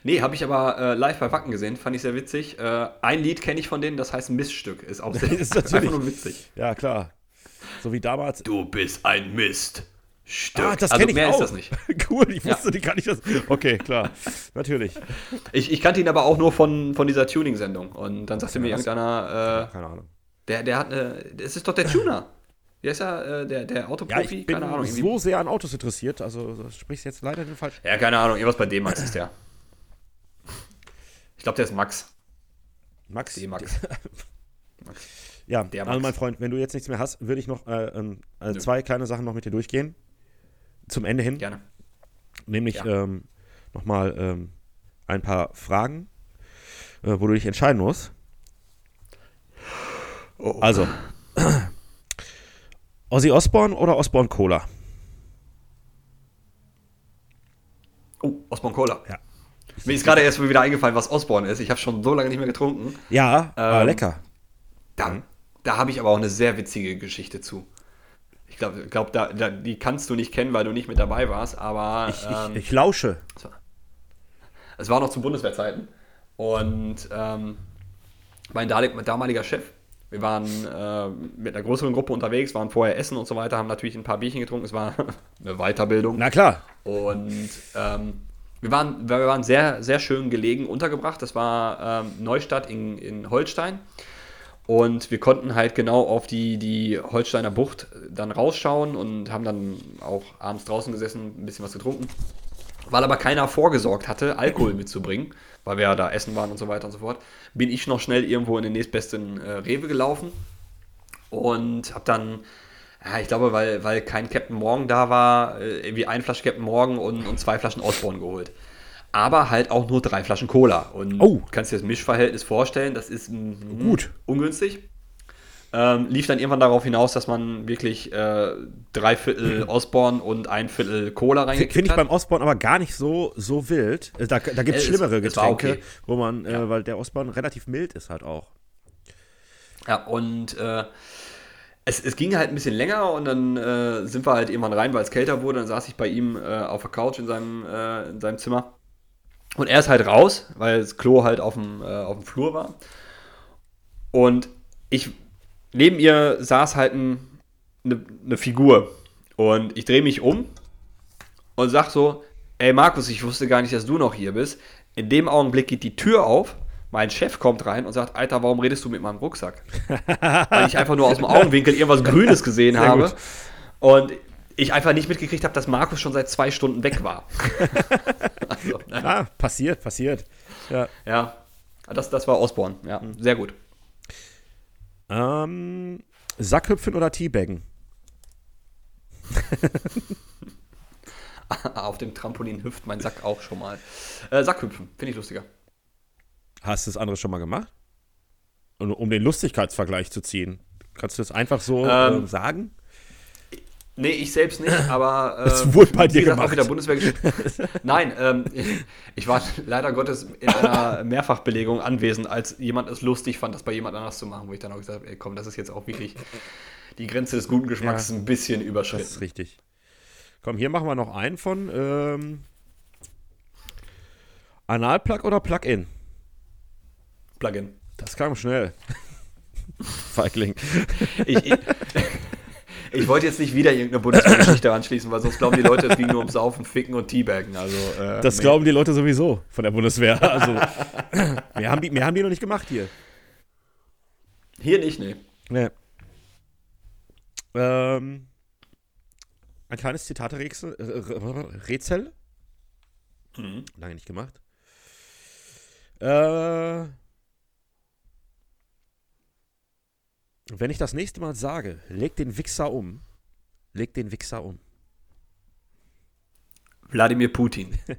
Nee, habe ich aber äh, live bei Wacken gesehen, fand ich sehr witzig. Äh, ein Lied kenne ich von denen, das heißt Miststück. Ist auch sehr, Ist einfach nur witzig. Ja, klar. So wie damals. Du bist ein Miststück. Ah, das also kenne ich mehr auch. ist das nicht. cool, ich wusste, die kann ich das. Okay, klar. Natürlich. Ich, ich kannte ihn aber auch nur von, von dieser Tuning-Sendung. Und dann sagte mir irgendeiner, äh, Keine Ahnung. der, der hat eine, das ist doch der Tuner. Der ist ja äh, der, der Ja, Autoprofi, ich bin keine Ahnung. so sehr an Autos interessiert, also du sprichst jetzt leider den falschen. Ja, keine Ahnung, irgendwas bei D-Max ist der. Ich glaube, der ist Max. Max. D-Max. Ja, Der also Max. mein Freund, wenn du jetzt nichts mehr hast, würde ich noch äh, ähm, äh, zwei kleine Sachen noch mit dir durchgehen. Zum Ende hin. Gerne. Nämlich Ja. ähm, nochmal ähm, ein paar Fragen, äh, wo du dich entscheiden musst. Oh, Also, Ozzy Osbourne oder Osbourne Cola? Oh, Osborne Cola. Ja. Mir ist gerade erst wieder eingefallen, was Osborne ist. Ich habe schon so lange nicht mehr getrunken. Ja, aber Ähm, lecker. Da, da habe ich aber auch eine sehr witzige Geschichte zu. Ich glaube, glaub, da, da, die kannst du nicht kennen, weil du nicht mit dabei warst, aber Ich, ähm, ich, ich lausche. es war noch zu Bundeswehrzeiten. Und ähm, mein damaliger Chef. Wir waren äh, mit einer größeren Gruppe unterwegs, waren vorher essen und so weiter, haben natürlich ein paar Bierchen getrunken. Es war eine Weiterbildung. Na klar. Und ähm, wir, waren, wir waren sehr, sehr schön gelegen untergebracht. Das war ähm, Neustadt in, in Holstein. Und wir konnten halt genau auf die, die Holsteiner Bucht dann rausschauen und haben dann auch abends draußen gesessen, ein bisschen was getrunken. Weil aber keiner vorgesorgt hatte, Alkohol mitzubringen, weil wir ja da essen waren und so weiter und so fort, bin ich noch schnell irgendwo in den nächstbesten äh, Rewe gelaufen und habe dann, ja, ich glaube, weil, weil kein Captain Morgan da war, äh, irgendwie ein Flasche Captain Morgan und, und zwei Flaschen Osborne geholt aber halt auch nur drei Flaschen Cola. Und oh. du kannst dir das Mischverhältnis vorstellen, das ist mm, gut ungünstig. Ähm, lief dann irgendwann darauf hinaus, dass man wirklich äh, drei Viertel Osborne und ein Viertel Cola reingekippt Finde ich beim Osborne aber gar nicht so, so wild. Äh, da, da gibt es schlimmere Getränke, okay. wo man, äh, ja. weil der Osborne relativ mild ist halt auch. Ja, und äh, es, es, ging halt ein bisschen länger und dann äh, sind wir halt irgendwann rein, weil es kälter wurde. Dann saß ich bei ihm äh, auf der Couch in seinem, äh, in seinem Zimmer. Und er ist halt raus, weil das Klo halt auf dem, äh, auf dem Flur war. Und ich, neben ihr saß halt ein, eine, eine Figur. Und ich drehe mich um und sag so, ey Markus, ich wusste gar nicht, dass du noch hier bist. In dem Augenblick geht die Tür auf, mein Chef kommt rein und sagt, Alter, warum redest du mit meinem Rucksack? Weil ich einfach nur aus dem Augenwinkel irgendwas Grünes gesehen Sehr habe. Gut. Und ich einfach nicht mitgekriegt habe, dass Markus schon seit zwei Stunden weg war. also, ah, passiert, passiert. Ja, ja das, das war Osborne. Ja, mhm. sehr gut. Ähm, Sackhüpfen oder Teabaggen? Auf dem Trampolin hüpft mein Sack auch schon mal. Äh, Sackhüpfen, finde ich lustiger. Hast du das andere schon mal gemacht? Um, um den Lustigkeitsvergleich zu ziehen. Kannst du das einfach so ähm, äh, sagen? Nee, ich selbst nicht, aber äh, das wurde bei dir gesagt, gemacht. auch wieder Bundeswehr Nein, ähm, ich war leider Gottes in einer Mehrfachbelegung anwesend, als jemand es lustig fand, das bei jemand anders zu machen, wo ich dann auch gesagt habe, ey, komm, das ist jetzt auch wirklich die Grenze des guten Geschmacks ja, ein bisschen überschritten. Das ist richtig. Komm, hier machen wir noch einen von ähm, Analplug oder Plug-in? Plug-in. Das kam schnell. Feigling. ich, ich ich wollte jetzt nicht wieder irgendeine Bundeswehrgeschichte anschließen, weil sonst glauben die Leute, es ging nur um Saufen, Ficken und Teabaggen. Also, äh, das nee. glauben die Leute sowieso von der Bundeswehr. Also, mehr, haben die, mehr haben die noch nicht gemacht hier. Hier nicht, nee. Nee. Ähm, ein kleines Zitate-Rätsel. Rätsel. Mhm. Lange nicht gemacht. Äh, wenn ich das nächste Mal sage, leg den Wichser um, leg den Wichser um. Wladimir Putin.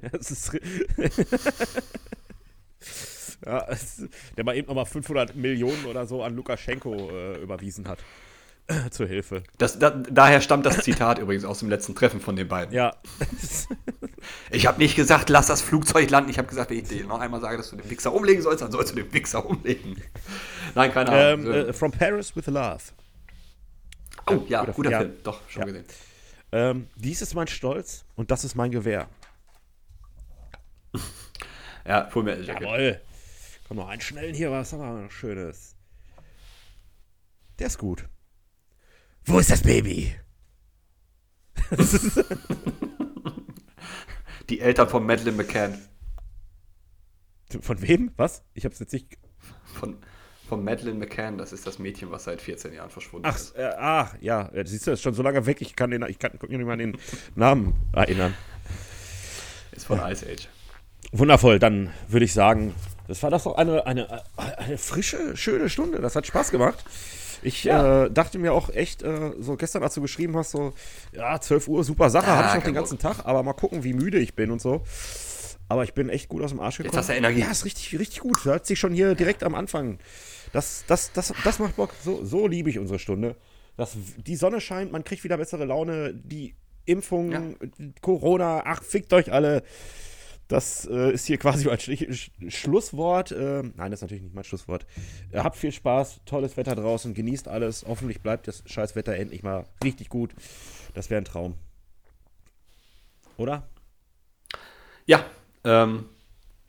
ja, der mal eben nochmal 500 Millionen oder so an Lukaschenko äh, überwiesen hat. Zur Hilfe. Das, da, daher stammt das Zitat übrigens aus dem letzten Treffen von den beiden. Ja. ich habe nicht gesagt, lass das Flugzeug landen. Ich habe gesagt, wenn ich dir noch einmal sage, dass du den Wichser umlegen sollst, dann sollst du den Wichser umlegen. Nein, keine Ahnung. Ähm, äh, From Paris with Love. Oh, ja, guter, guter Film. Doch, schon ja. gesehen. Ähm, dies ist mein Stolz und das ist mein Gewehr. ja, Full Metal Jacket. Jawohl. Komm noch einen schnellen hier, was haben wir noch Schönes. Der ist gut. Wo ist das Baby? Die Eltern von Madeleine McCann. Von wem? Was? Ich hab's jetzt nicht. Von, von Madeleine McCann, das ist das Mädchen, was seit 14 Jahren verschwunden ach, ist. Äh, ach, ja, siehst du, das ist schon so lange weg, ich kann, den, ich kann mich nicht mal an den Namen erinnern. Ist von Ice Age. Wundervoll, dann würde ich sagen, das war doch eine, eine, eine frische, schöne Stunde. Das hat Spaß gemacht. Ich ja. äh, dachte mir auch echt, äh, so gestern, als du geschrieben hast, so, ja, 12 Uhr, super Sache, ah, habe ich noch den ganzen Tag, aber mal gucken, wie müde ich bin und so. Aber ich bin echt gut aus dem Arsch gekommen. Jetzt hast du Energie. Ja, ist richtig, richtig gut. Hat sich schon hier direkt am Anfang. Das, das, das, das macht Bock. So, so liebe ich unsere Stunde. Das, die Sonne scheint, man kriegt wieder bessere Laune. Die Impfung, ja. Corona, ach, fickt euch alle. Das äh, ist hier quasi mein Sch Schlusswort. Äh, nein, das ist natürlich nicht mein Schlusswort. Äh, habt viel Spaß, tolles Wetter draußen, genießt alles. Hoffentlich bleibt das Scheißwetter endlich mal richtig gut. Das wäre ein Traum. Oder? Ja, ähm,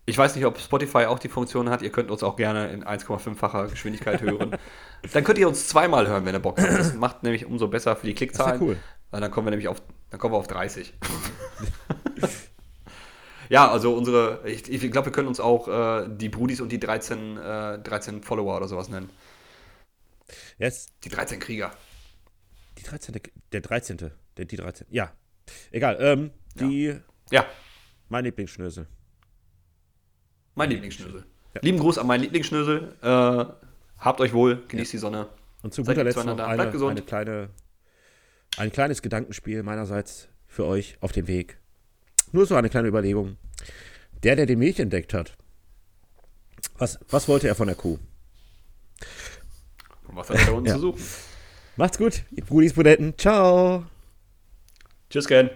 Ich weiß nicht, ob Spotify auch die Funktion hat. Ihr könnt uns auch gerne in 1,5-facher Geschwindigkeit hören. Dann könnt ihr uns zweimal hören, wenn ihr Bock habt. Das macht nämlich umso besser für die Klickzahlen. Das ist ja cool. Weil Dann kommen wir nämlich auf, dann kommen wir auf 30. ja, also unsere, ich, ich glaube, wir können uns auch äh, die Brudis und die 13, äh, 13 Follower oder sowas nennen. Yes. Die 13 Krieger. Die 13. Der 13. Der, die 13. Ja. Egal. Ähm, die. Ja, Mein Lieblingsschnösel. mein Lieblingsschnösel. Lieben Gruß an meinen Lieblingsschnösel. Äh, habt euch wohl, genießt die Sonne. Und zu guter Letzt noch eine, Bleibt gesund. eine kleine, ein kleines Gedankenspiel meinerseits für euch auf dem Weg. Nur so eine kleine Überlegung. Der, der den Milch entdeckt hat, was, was wollte er von der Kuh? Und was hat er unten Ja. zu suchen? Macht's gut, Brudis, Brudetten. Ciao. Tschüss, Ken.